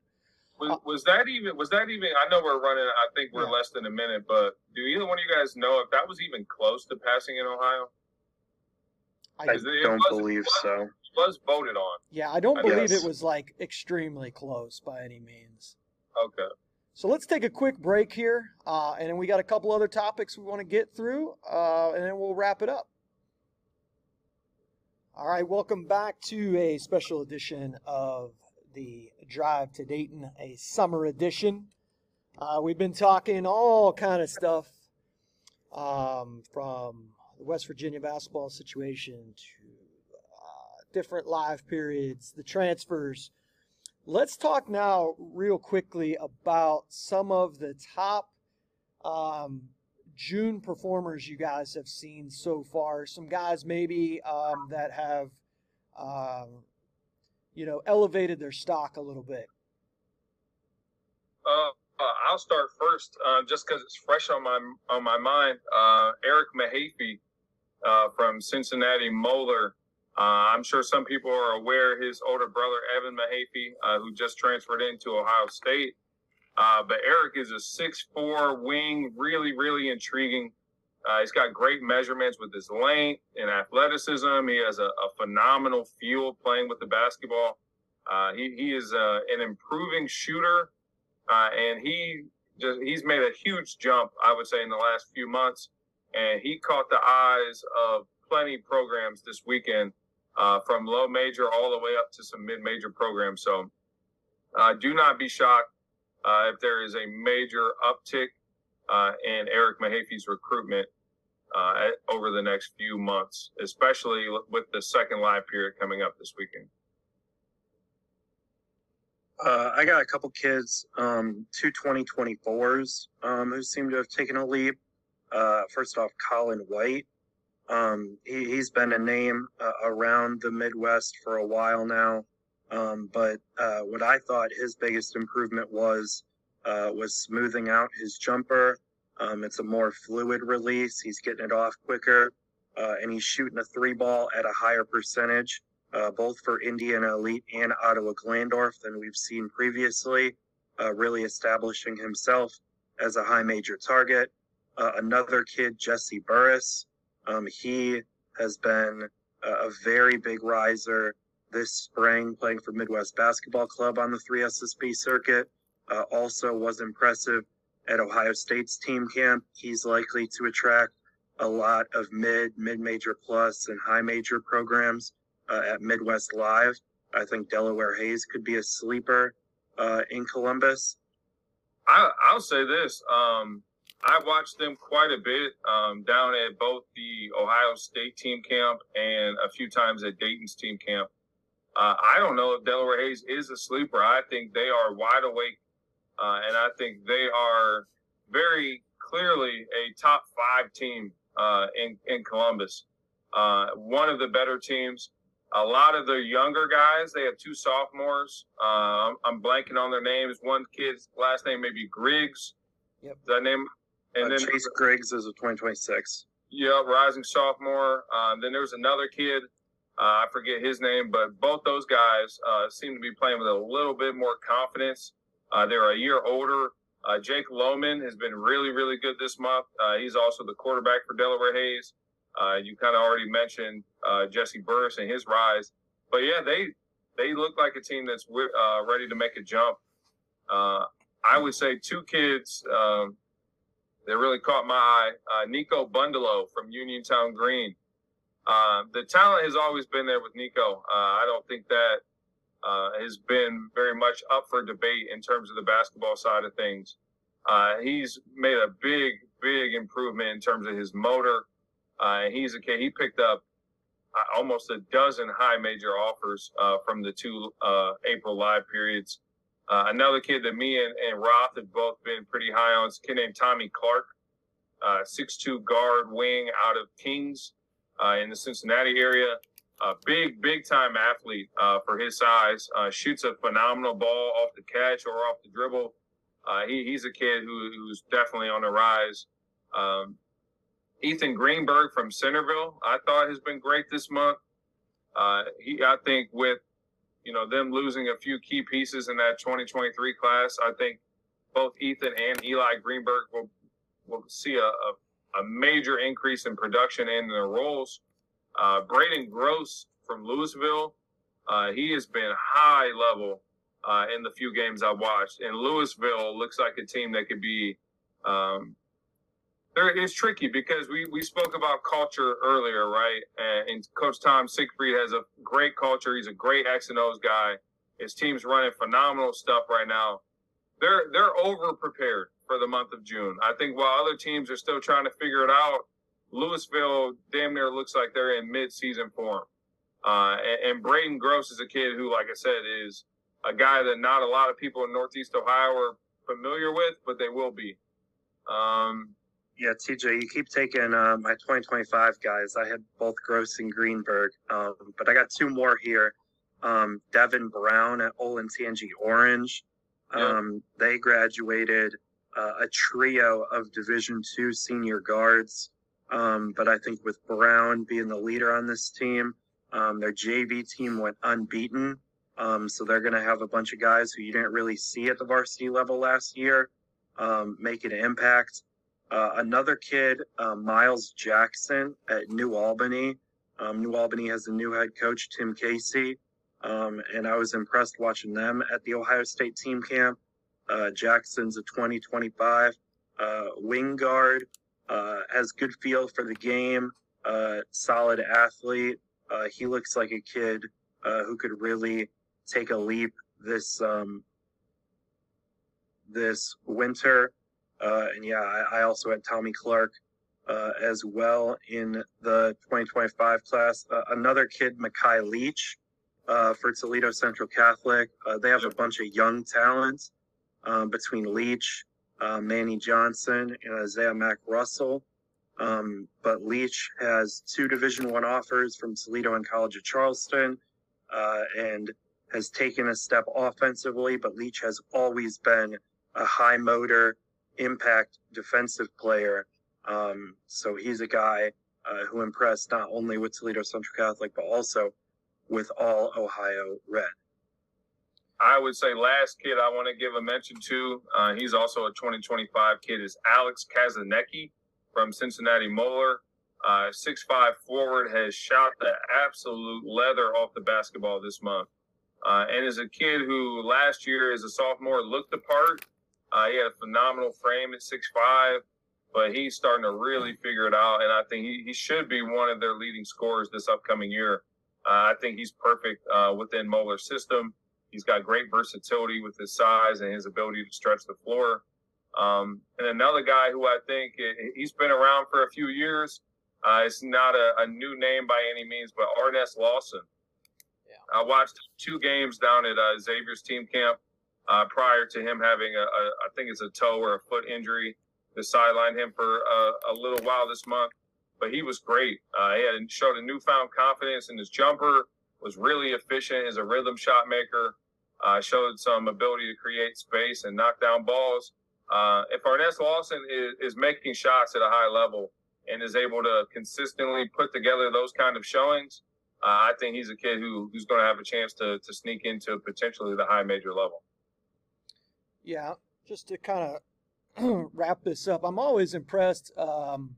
Was, uh, was, that even? Was that even? I know we're running. I think we're yeah. less than a minute, but do either one of you guys know if that was even close to passing in Ohio? I don't believe was, so. Was voted on. Yeah, I don't I believe guess. it was like extremely close by any means. Okay. So let's take a quick break here, uh, and then we got a couple other topics we want to get through, uh, and then we'll wrap it up. All right, welcome back to a special edition of the Drive to Dayton, a summer edition. Uh, we've been talking all kind of stuff um, from the West Virginia basketball situation to uh, different live periods, the transfers. Let's talk now, real quickly, about some of the top um, June performers you guys have seen so far. Some guys maybe um, that have, um, you know, elevated their stock a little bit. Uh, uh, I'll start first, uh, just because it's fresh on my on my mind. Uh, Eric Mahaffey uh, from Cincinnati. Uh, I'm sure some people are aware his older brother, Evan Mahaffey, who just transferred into Ohio State. Uh, but Eric is a six-four wing, really, really intriguing. Uh, he's got great measurements with his length and athleticism. He has a, a phenomenal feel playing with the basketball. Uh, he, he is an improving shooter, and he just he's made a huge jump, I would say, in the last few months and he caught the eyes of plenty programs this weekend, uh, from low major all the way up to some mid major programs. So uh, do not be shocked uh, if there is a major uptick uh, in Eric Mahaffey's recruitment uh, over the next few months, especially with the second live period coming up this weekend. Uh, I got a couple kids, um, two 2024s, um, who seem to have taken a leap. Uh, first off, Colin White. Um, he, has been a name uh, around the Midwest for a while now. Um, but uh, what I thought his biggest improvement was uh, was smoothing out his jumper. Um, it's a more fluid release. He's getting it off quicker, uh, and he's shooting a three ball at a higher percentage uh, both for Indiana Elite and Ottawa Glandorf than we've seen previously, uh, really establishing himself as a high major target. Uh, another kid, Jesse Burris, um, he has been a very big riser this spring, playing for Midwest Basketball Club on the 3SSB circuit. Uh, also was impressive at Ohio State's team camp. He's likely to attract a lot of mid, mid major plus, and high major programs uh, at Midwest Live. I think Delaware Hayes could be a sleeper uh, in Columbus. I, will say this. Um, I watched them quite a bit um, down at both the Ohio State team camp and a few times at Dayton's team camp. Uh, I don't know if Delaware Hayes is a sleeper. I think they are wide awake, uh, and I think they are very clearly a top five team uh, in in Columbus. Uh, one of the better teams a lot of the younger guys, they have two sophomores. Uh, I'm, I'm, blanking on their names. One kid's last name maybe Griggs. Yep. Is that name? And uh, then Chase Griggs is a 2026. Yep, rising sophomore. Um, then there was another kid. Uh, I forget his name, but both those guys uh, seem to be playing with a little bit more confidence. Uh, they're a year older. Uh, Jake Lohman has been really, really good this month. he's also the quarterback for Delaware Hayes. Uh, you kind of already mentioned uh, Jesse Burris and his rise, but yeah, they they look like a team that's uh, ready to make a jump. Uh, I would say two kids um, that really caught my eye: uh, Nico Bundalo from Uniontown Green. Uh, the talent has always been there with Nico. I don't think that has been very much up for debate in terms of the basketball side of things. he's made a big, big improvement in terms of his motor uh, he's a kid. He picked up uh, almost a dozen high major offers uh, from the two uh, April live periods. Uh, another kid that me and, and Roth have both been pretty high on is a kid named Tommy Clark, uh, six-two guard wing out of Kings in the Cincinnati area. A big, big time athlete for his size. shoots a phenomenal ball off the catch or off the dribble. He, he's a kid who, who's definitely on the rise. Um, Ethan Greenberg from Centerville, I thought has been great this month. Uh, he, I think, with you know them losing a few key pieces in that 2023 class, I think both Ethan and Eli Greenberg will will see a, a, a major increase in production and their roles. Uh, Braden Gross from Louisville, uh, he has been high level uh, in the few games I've watched. And Louisville looks like a team that could be um, there is tricky because we, we spoke about culture earlier, right? And, and, Coach Tom Siegfried has a great culture. He's a great X and O's guy. His team's running phenomenal stuff right now. They're they're over prepared for the month of June. I think while other teams are still trying to figure it out, Louisville damn near looks like they're in mid-season form. Uh, and, and Braden Gross is a kid who, like I said, is a guy that not a lot of people in Northeast Ohio are familiar with, but they will be. Um, yeah, TJ, you keep taking uh, my 2025 guys. I had both Gross and Greenberg, um, but I got two more here. Um, Devin Brown at Olin Olentangy Orange. Um, yeah. They graduated uh, a trio of Division two senior guards. Um, but I think with Brown being the leader on this team, um, their JV team went unbeaten. Um, so they're going to have a bunch of guys who you didn't really see at the varsity level last year making an impact. Uh, another kid, uh, Miles Jackson at New Albany. Um, New Albany has a new head coach, Tim Casey, um, and I was impressed watching them at the Ohio State team camp. Uh, Jackson's a 2025 uh, wing guard, uh, has good feel for the game, uh, solid athlete. he looks like a kid who could really take a leap this um, this winter. Uh, and yeah, I, I, also had Tommy Clark uh, as well in the 2025 class. Uh, another kid, Makai Leach, uh, for Toledo Central Catholic. Uh, they have a bunch of young talent um, between Leach, uh, Manny Johnson, and Isaiah Mack Russell. Um, but Leach has two Division One offers from Toledo and College of Charleston, uh, and has taken a step offensively. But Leach has always been a high motor, impact defensive player. Um, so he's a guy uh, who impressed not only with Toledo Central Catholic, but also with all Ohio Red. I would say last kid I want to give a mention to, uh, he's also a 2025 kid, is Alex Kazanecki from Cincinnati Moeller. Uh, six five forward has shot the absolute leather off the basketball this month, uh, and is a kid who last year as a sophomore looked the part. Uh, he had a phenomenal frame at six five, but he's starting to really figure it out, and I think he, he should be one of their leading scorers this upcoming year. Uh, I think he's perfect uh, within Moeller's system. He's got great versatility with his size and his ability to stretch the floor. Um, and another guy who I think he's been around for a few years. Uh, it's not a, a, new name by any means, but Arness Lawson. Yeah. I watched two games down at uh, Xavier's team camp uh, prior to him having a, a, I think it's a toe or a foot injury to sideline him for a, a little while this month. But he was great. Uh, he had showed a newfound confidence in his jumper. Was really efficient as a rhythm shot maker. Uh, showed some ability to create space and knock down balls. Uh, if Arness Lawson is, is making shots at a high level and is able to consistently put together those kind of showings, uh, I think he's a kid who who's going to have a chance to to sneak into potentially the high major level. Yeah, just to kind of wrap this up, I'm always impressed, um,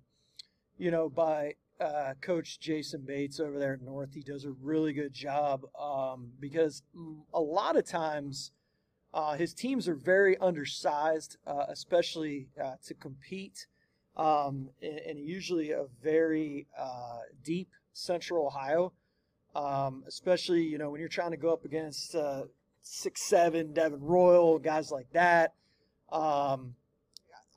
you know, by uh, Coach Jason Bates over there at North. He does a really good job um, because a lot of times uh, his teams are very undersized, uh, especially uh, to compete, um, and, and, usually a very uh, deep Central Ohio. Um, especially you know when you're trying to go up against six seven Devin Royal guys like that. Um,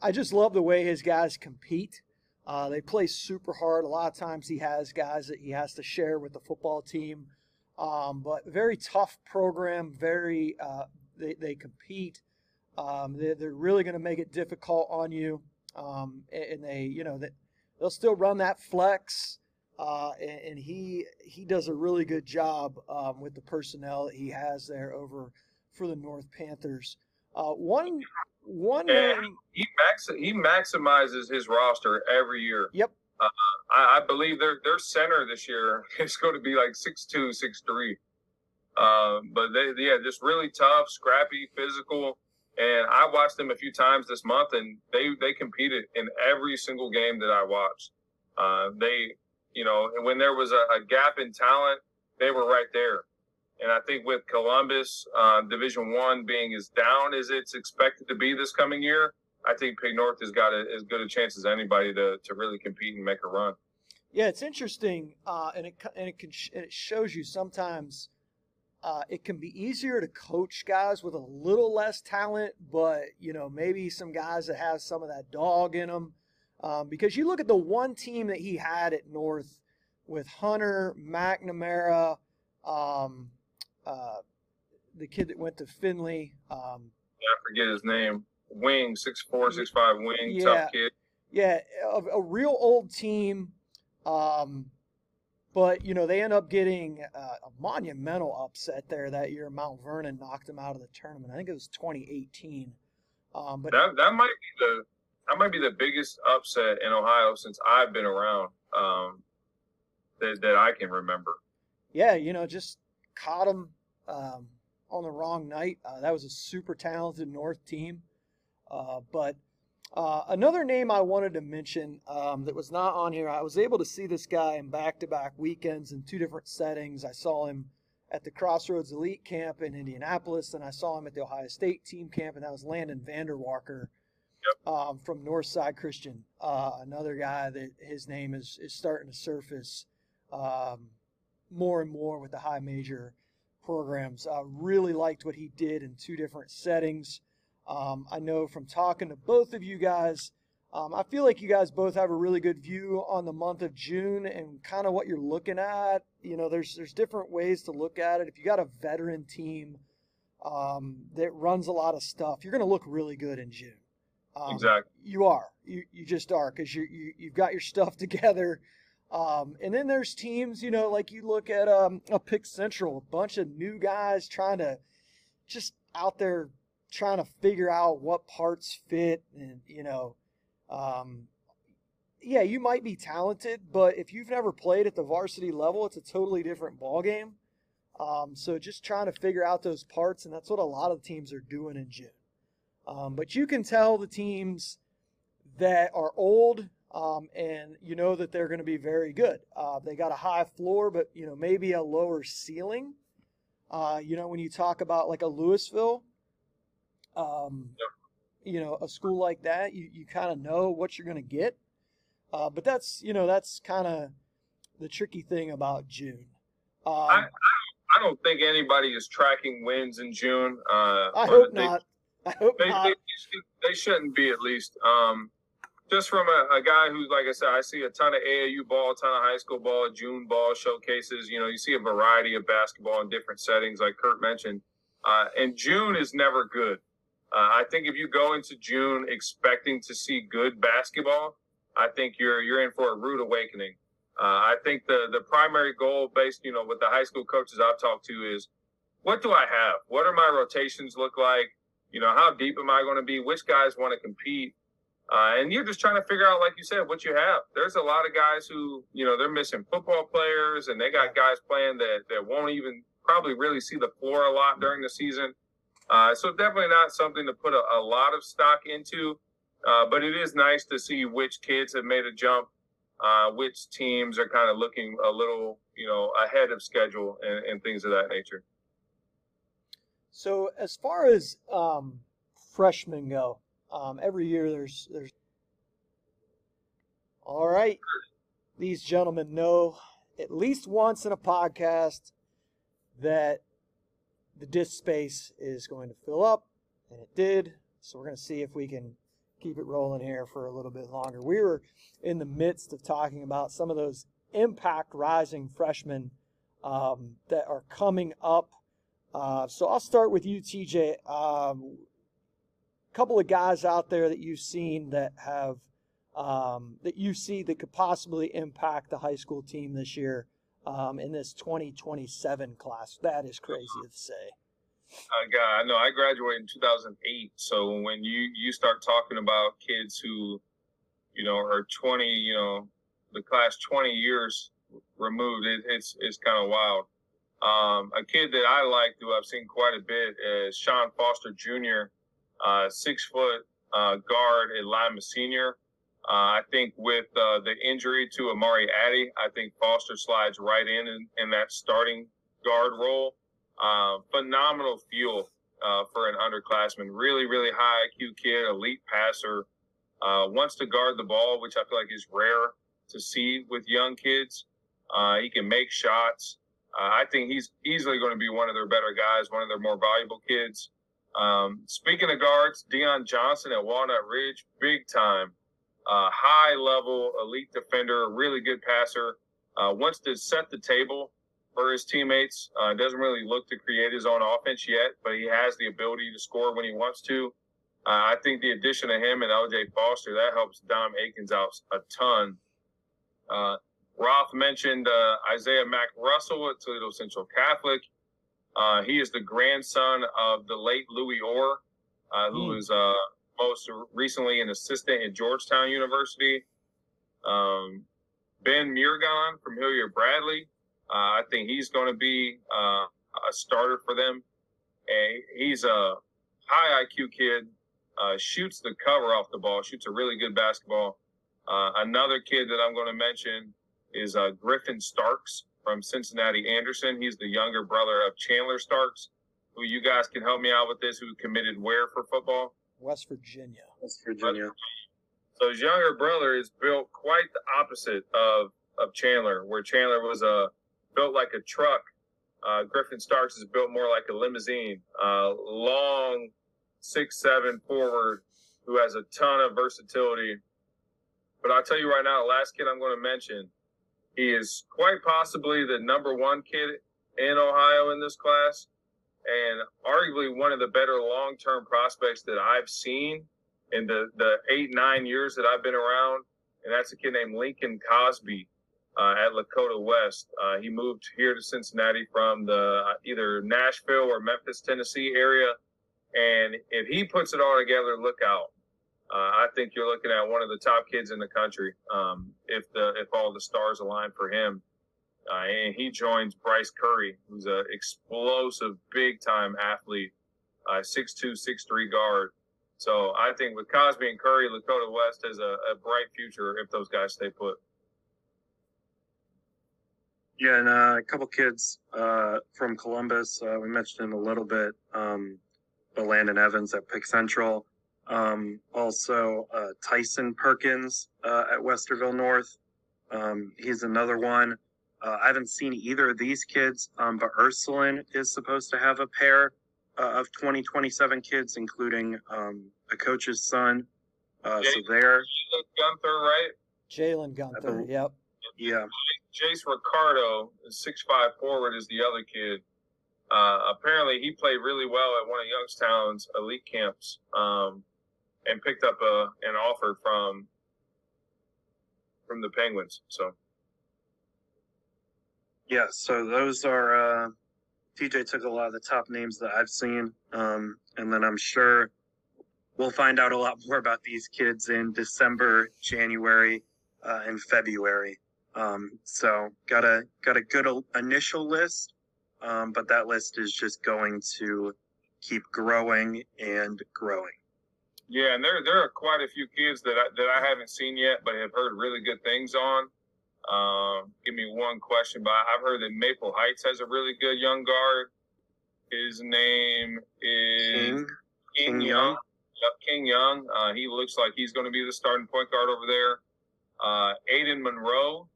I just love the way his guys compete. Uh, they play super hard. A lot of times he has guys that he has to share with the football team. Um, but very tough program, very uh, they, they compete. Um, they, they're really going to make it difficult on you. Um, and they, you know, that they'll still run that flex. Uh, and, and, he he does a really good job um, with the personnel that he has there over for the North Panthers. Uh, one one he max he maximizes his roster every year. Yep. Uh, I, I, believe their their center this year is going to be like six two, six three. Um, but they, yeah, just really tough, scrappy, physical. And I watched them a few times this month, and they they competed in every single game that I watched. Uh, they, you know, when there was a, a, gap in talent, they were right there. And I think with Columbus uh, Division One being as down as it's expected to be this coming year, I think Pick North has got a, as good a chance as anybody to to really compete and make a run. Yeah, it's interesting, uh, and it and it can sh- it shows you sometimes uh, it can be easier to coach guys with a little less talent, but you know maybe some guys that have some of that dog in them. Um, because you look at the one team that he had at North with Hunter McNamara, um, uh, the kid that went to Findlay. Um, I forget his name. Wing, six four, six five wing, yeah, tough kid. Yeah, a, a real old team. Um, but you know they end up getting uh, a monumental upset there that year. Mount Vernon knocked them out of the tournament. I think it was 2018. Um, but that that might be the that might be the biggest upset in Ohio since I've been around um, that that I can remember. Yeah, you know, just caught them um, on the wrong night. Uh, that was a super talented North team, uh, but uh, another name I wanted to mention um, that was not on here, I was able to see this guy in back to back weekends in two different settings. I saw him at the Crossroads Elite Camp in Indianapolis, and I saw him at the Ohio State Team Camp, and that was Landon Vanderwalker yep. um, from Northside Christian. Uh, another guy that his name is, is starting to surface um, more and more with the high major programs. I really liked what he did in two different settings. Um, I know from talking to both of you guys Um, I feel like you guys both have a really good view on the month of June and kind of what you're looking at. You know, there's there's different ways to look at it. If you got a veteran team um, that runs a lot of stuff, you're going to look really good in June. Um, exactly. You are. You you just are because you you you've got your stuff together. Um, and then there's teams, you know, like you look at um, a Pick Central, a bunch of new guys trying to just out there trying to figure out what parts fit and you know um, yeah, you might be talented, but if you've never played at the varsity level, it's a totally different ball game. Um, so just trying to figure out those parts, and that's what a lot of teams are doing in June. Um, but you can tell the teams that are old, um, and you know that they're going to be very good. Uh, they got a high floor, but you know maybe a lower ceiling. Uh, you know when you talk about like a Louisville, um, yep you know a school like that, you, you kind of know what you're going to get. Uh, but that's you know that's kind of the tricky thing about June. Um, I, I don't think anybody is tracking wins in June. Uh, I hope they, not. I hope they, not. They, they, shouldn't be at least. Um, just from a, a, guy who's like I said, I see a ton of AAU ball, a ton of high school ball, June ball showcases. You know, you see a variety of basketball in different settings, like Kurt mentioned. Uh, and June is never good. Uh, I think if you go into June expecting to see good basketball, I think you're you're in for a rude awakening. Uh, I think the the primary goal, based you know with the high school coaches I've talked to, is what do I have? What are my rotations look like? You know, how deep am I going to be? Which guys want to compete? Uh, and you're just trying to figure out, like you said, what you have. There's a lot of guys who, you know, they're missing football players, and they got guys playing that that won't even probably really see the floor a lot during the season. Uh, so definitely not something to put a, a lot of stock into, uh, but it is nice to see which kids have made a jump, uh, which teams are kind of looking a little, you know, ahead of schedule and, and things of that nature. So as far as um, freshmen go, um, every year there's there's. All right, these gentlemen know at least once in a podcast that the disk space is going to fill up, and it did. So we're going to see if we can keep it rolling here for a little bit longer. We were in the midst of talking about some of those impact rising freshmen um, that are coming up. Uh, so I'll start with you, TJ. Um, couple of guys out there that you've seen that have um, that you see that could possibly impact the high school team this year um, in this 2027 class. That is crazy to say. Uh, I know I graduated in 2008. So when you, you start talking about kids who, you know, are 20, you know, the class 20 years removed, it, it's, it's kind of wild. Um, a kid that I like, who I've seen quite a bit, is Sean Foster Jr., uh, six foot uh, guard at Lima Senior. Uh, I think with uh, the injury to Amari Addy, I think Foster slides right in in, in that starting guard role. Uh, phenomenal fuel uh, for an underclassman. Really, really high IQ kid, elite passer. Uh, wants to guard the ball, which I feel like is rare to see with young kids. Uh, he can make shots. I think he's easily going to be one of their better guys, one of their more valuable kids. Um, speaking of guards, Dion Johnson at Walnut Ridge, big time uh, high level elite defender, really good passer. Uh, wants to set the table for his teammates. Uh, doesn't really look to create his own offense yet, but he has the ability to score when he wants to. Uh, I think the addition of him and LJ Foster that helps Dom Akins out a ton. Uh, Roth mentioned uh, Isaiah Mack Russell at Toledo Central Catholic. Uh, he is the grandson of the late Louis Orr, uh, who mm. is uh, most recently an assistant at Georgetown University. Um, ben Murgon from Hilliard Bradley. Uh, I think he's going to be uh, a starter for them. And he's a high IQ kid, uh, shoots the cover off the ball, shoots a really good basketball. Uh, another kid that I'm going to mention is uh, Griffin Starks from Cincinnati Anderson. He's the younger brother of Chandler Starks, who you guys can help me out with this, who committed where for football? West Virginia. West Virginia. So his younger brother is built quite the opposite of of Chandler, where Chandler was a uh, built like a truck. Uh, Griffin Starks is built more like a limousine. Uh, long, six seven forward, who has a ton of versatility. but I'll tell you right now, the last kid I'm going to mention, he is quite possibly the number one kid in Ohio in this class, and arguably one of the better long term prospects that I've seen in the the eight nine years that I've been around, and that's a kid named Lincoln Cosby. Uh, at Lakota West, uh, he moved here to Cincinnati from the uh, either Nashville or Memphis, Tennessee area, and if he puts it all together, look out. Uh, I think you're looking at one of the top kids in the country. Um, if the if all the stars align for him, uh, and he joins Bryce Curry, who's an explosive, big time athlete, uh, six two, six three guard. So I think with Cosby and Curry, Lakota West has a, a bright future if those guys stay put. Yeah, and uh, a couple kids uh, from Columbus. Uh, we mentioned in a little bit. Um, but Landon Evans at Pick Central. Um, also, uh, Tyson Perkins uh, at Westerville North. Um, he's another one. Uh, I haven't seen either of these kids, um, but Ursuline is supposed to have a pair uh, of 2027 kids, including um, a coach's son. Uh, so there. Gunther, right? Jalen Gunther. Yep. Yeah. Jace Ricardo, the six five forward, is the other kid. Uh, apparently, he played really well at one of Youngstown's elite camps um, and picked up a, an offer from from the Penguins. So, yeah. So those are. Uh, TJ took a lot of the top names that I've seen, um, and then I'm sure we'll find out a lot more about these kids in December, January, uh, and February. Um, so got a got a good initial list um, but that list is just going to keep growing and growing. Yeah, and there there are quite a few kids that I, that I haven't seen yet, but have heard really good things on. Um, give me one question, but I've heard that Maple Heights has a really good young guard. His name is King, King, King Young. Yep, King Young. Uh, he looks like he's going to be the starting point guard over there. Uh, Aiden Monroe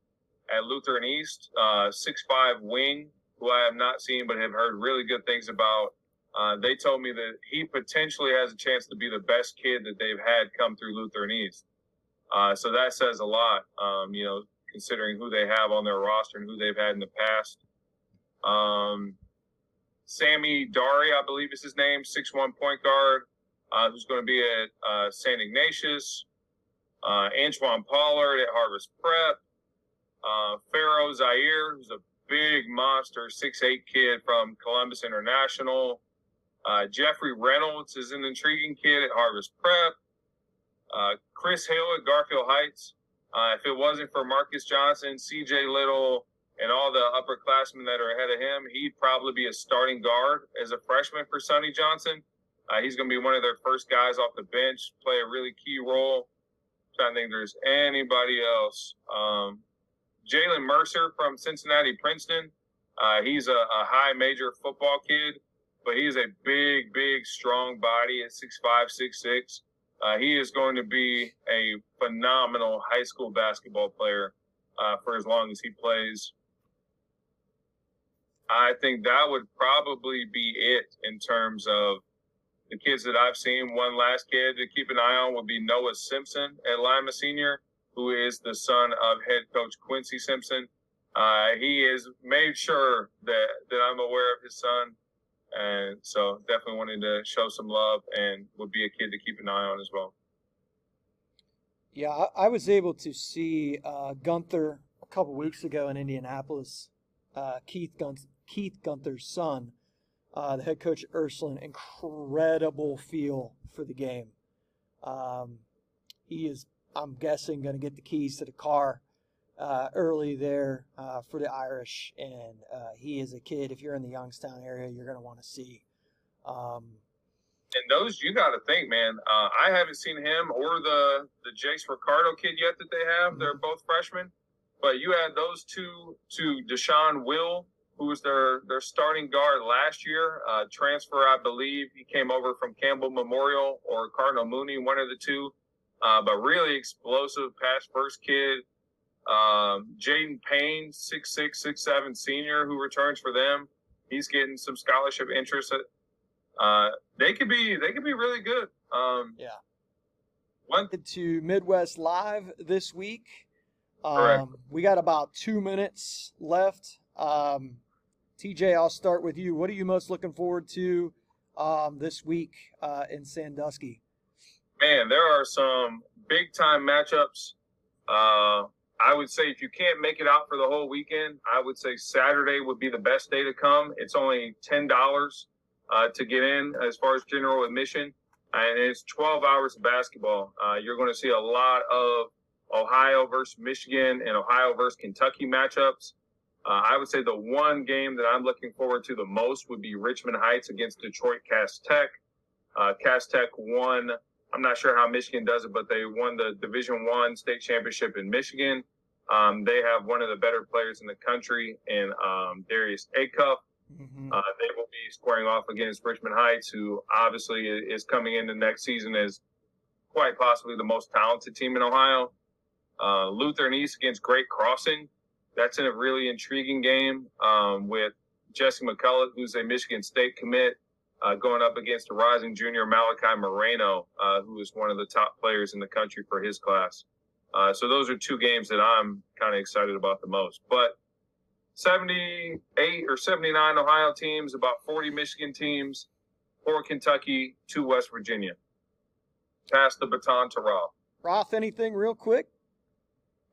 at Lutheran East, uh, six five wing who I have not seen but have heard really good things about. Uh, they told me that he potentially has a chance to be the best kid that they've had come through Lutheran East. Uh, so that says a lot, um, you know, considering who they have on their roster and who they've had in the past. Um, Sammy Dari, I believe is his name, six one point guard, uh, who's going to be at uh, St. Ignatius. Uh, Antoine Pollard at Harvest Prep. Uh, Pharaoh Zaire, who's a big monster, six eight kid from Columbus International. Uh, Jeffrey Reynolds is an intriguing kid at Harvest Prep. Uh, Chris Hill at Garfield Heights. Uh, if it wasn't for Marcus Johnson, C.J. Little, and all the upperclassmen that are ahead of him, he'd probably be a starting guard as a freshman for Sonny Johnson. Uh, he's going to be one of their first guys off the bench, play a really key role. I don't think there's anybody else. Um, Jalen Mercer from Cincinnati Princeton. Uh, he's a, a, high major football kid, but he's a big, big, strong body at 6'5, 6'6. Uh, he is going to be a phenomenal high school basketball player uh, for as long as he plays. I think that would probably be it in terms of the kids that I've seen. One last kid to keep an eye on would be Noah Simpson at Lima Senior who is the son of head coach Quincy Simpson. Uh, he has made sure that, that I'm aware of his son. And so definitely wanted to show some love and would be a kid to keep an eye on as well. Yeah, I, I was able to see uh, Gunther a couple weeks ago in Indianapolis. Uh, Keith, Gun- Keith Gunther's son, uh, the head coach Ursuline, incredible feel for the game. Um, he is I'm guessing, going to get the keys to the car uh, early there uh, for the Irish. And uh, he is a kid, if you're in the Youngstown area, you're going to want to see. Um, and those, you got to think, man. Uh, I haven't seen him or the, the Jace Ricardo kid yet that they have. Mm-hmm. They're both freshmen. But you add those two to Deshaun Will, who was their, their starting guard last year. Uh, transfer, I believe. He came over from Campbell Memorial or Cardinal Mooney, one of the two. Uh, but really explosive pass first kid. Um, Jaden Payne, six six six seven senior, who returns for them. He's getting some scholarship interest. Uh, they could be they could be really good. Um, yeah. One, to Midwest Live this week. Correct. Um, we got about two minutes left. Um, TJ, I'll start with you. What are you most looking forward to um, this week uh, in Sandusky? man, there are some big time matchups. Uh, I would say if you can't make it out for the whole weekend, I would say Saturday would be the best day to come. It's only ten dollars uh, to get in as far as general admission, and it's twelve hours of basketball. Uh, you're going to see a lot of Ohio versus Michigan and Ohio versus Kentucky matchups. Uh, I would say the one game that I'm looking forward to the most would be Richmond Heights against Detroit Cass Tech. Uh, Cass Tech won I'm not sure how Michigan does it, but they won the Division One state championship in Michigan. Um, they have one of the better players in the country in um, Darius Acuff. Mm-hmm. Uh, they will be squaring off against Richmond Heights, who obviously is coming into next season as quite possibly the most talented team in Ohio. Uh, Lutheran East against Great Crossing. That's in a really intriguing game um, with Jesse McCulloch, who's a Michigan State commit, uh, going up against a rising junior Malachi Moreno, uh, who is one of the top players in the country for his class. Uh, so those are two games that I'm kind of excited about the most. But 78 or 79 Ohio teams, about 40 Michigan teams, four Kentucky, two West Virginia. Pass the baton to Rob. Roth, anything real quick?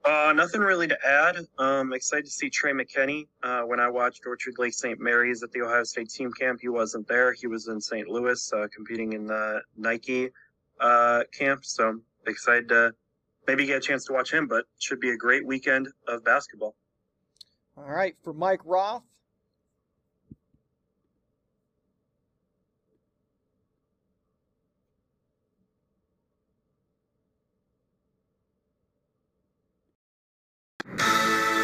Uh, nothing really to add. Um, excited to see Trey McKenney. Uh, when I watched Orchard Lake St. Mary's at the Ohio State team camp, he wasn't there. He was in St. Louis uh, competing in the Nike uh, camp. So excited to maybe get a chance to watch him, but should be a great weekend of basketball. All right, for Mike Roth, you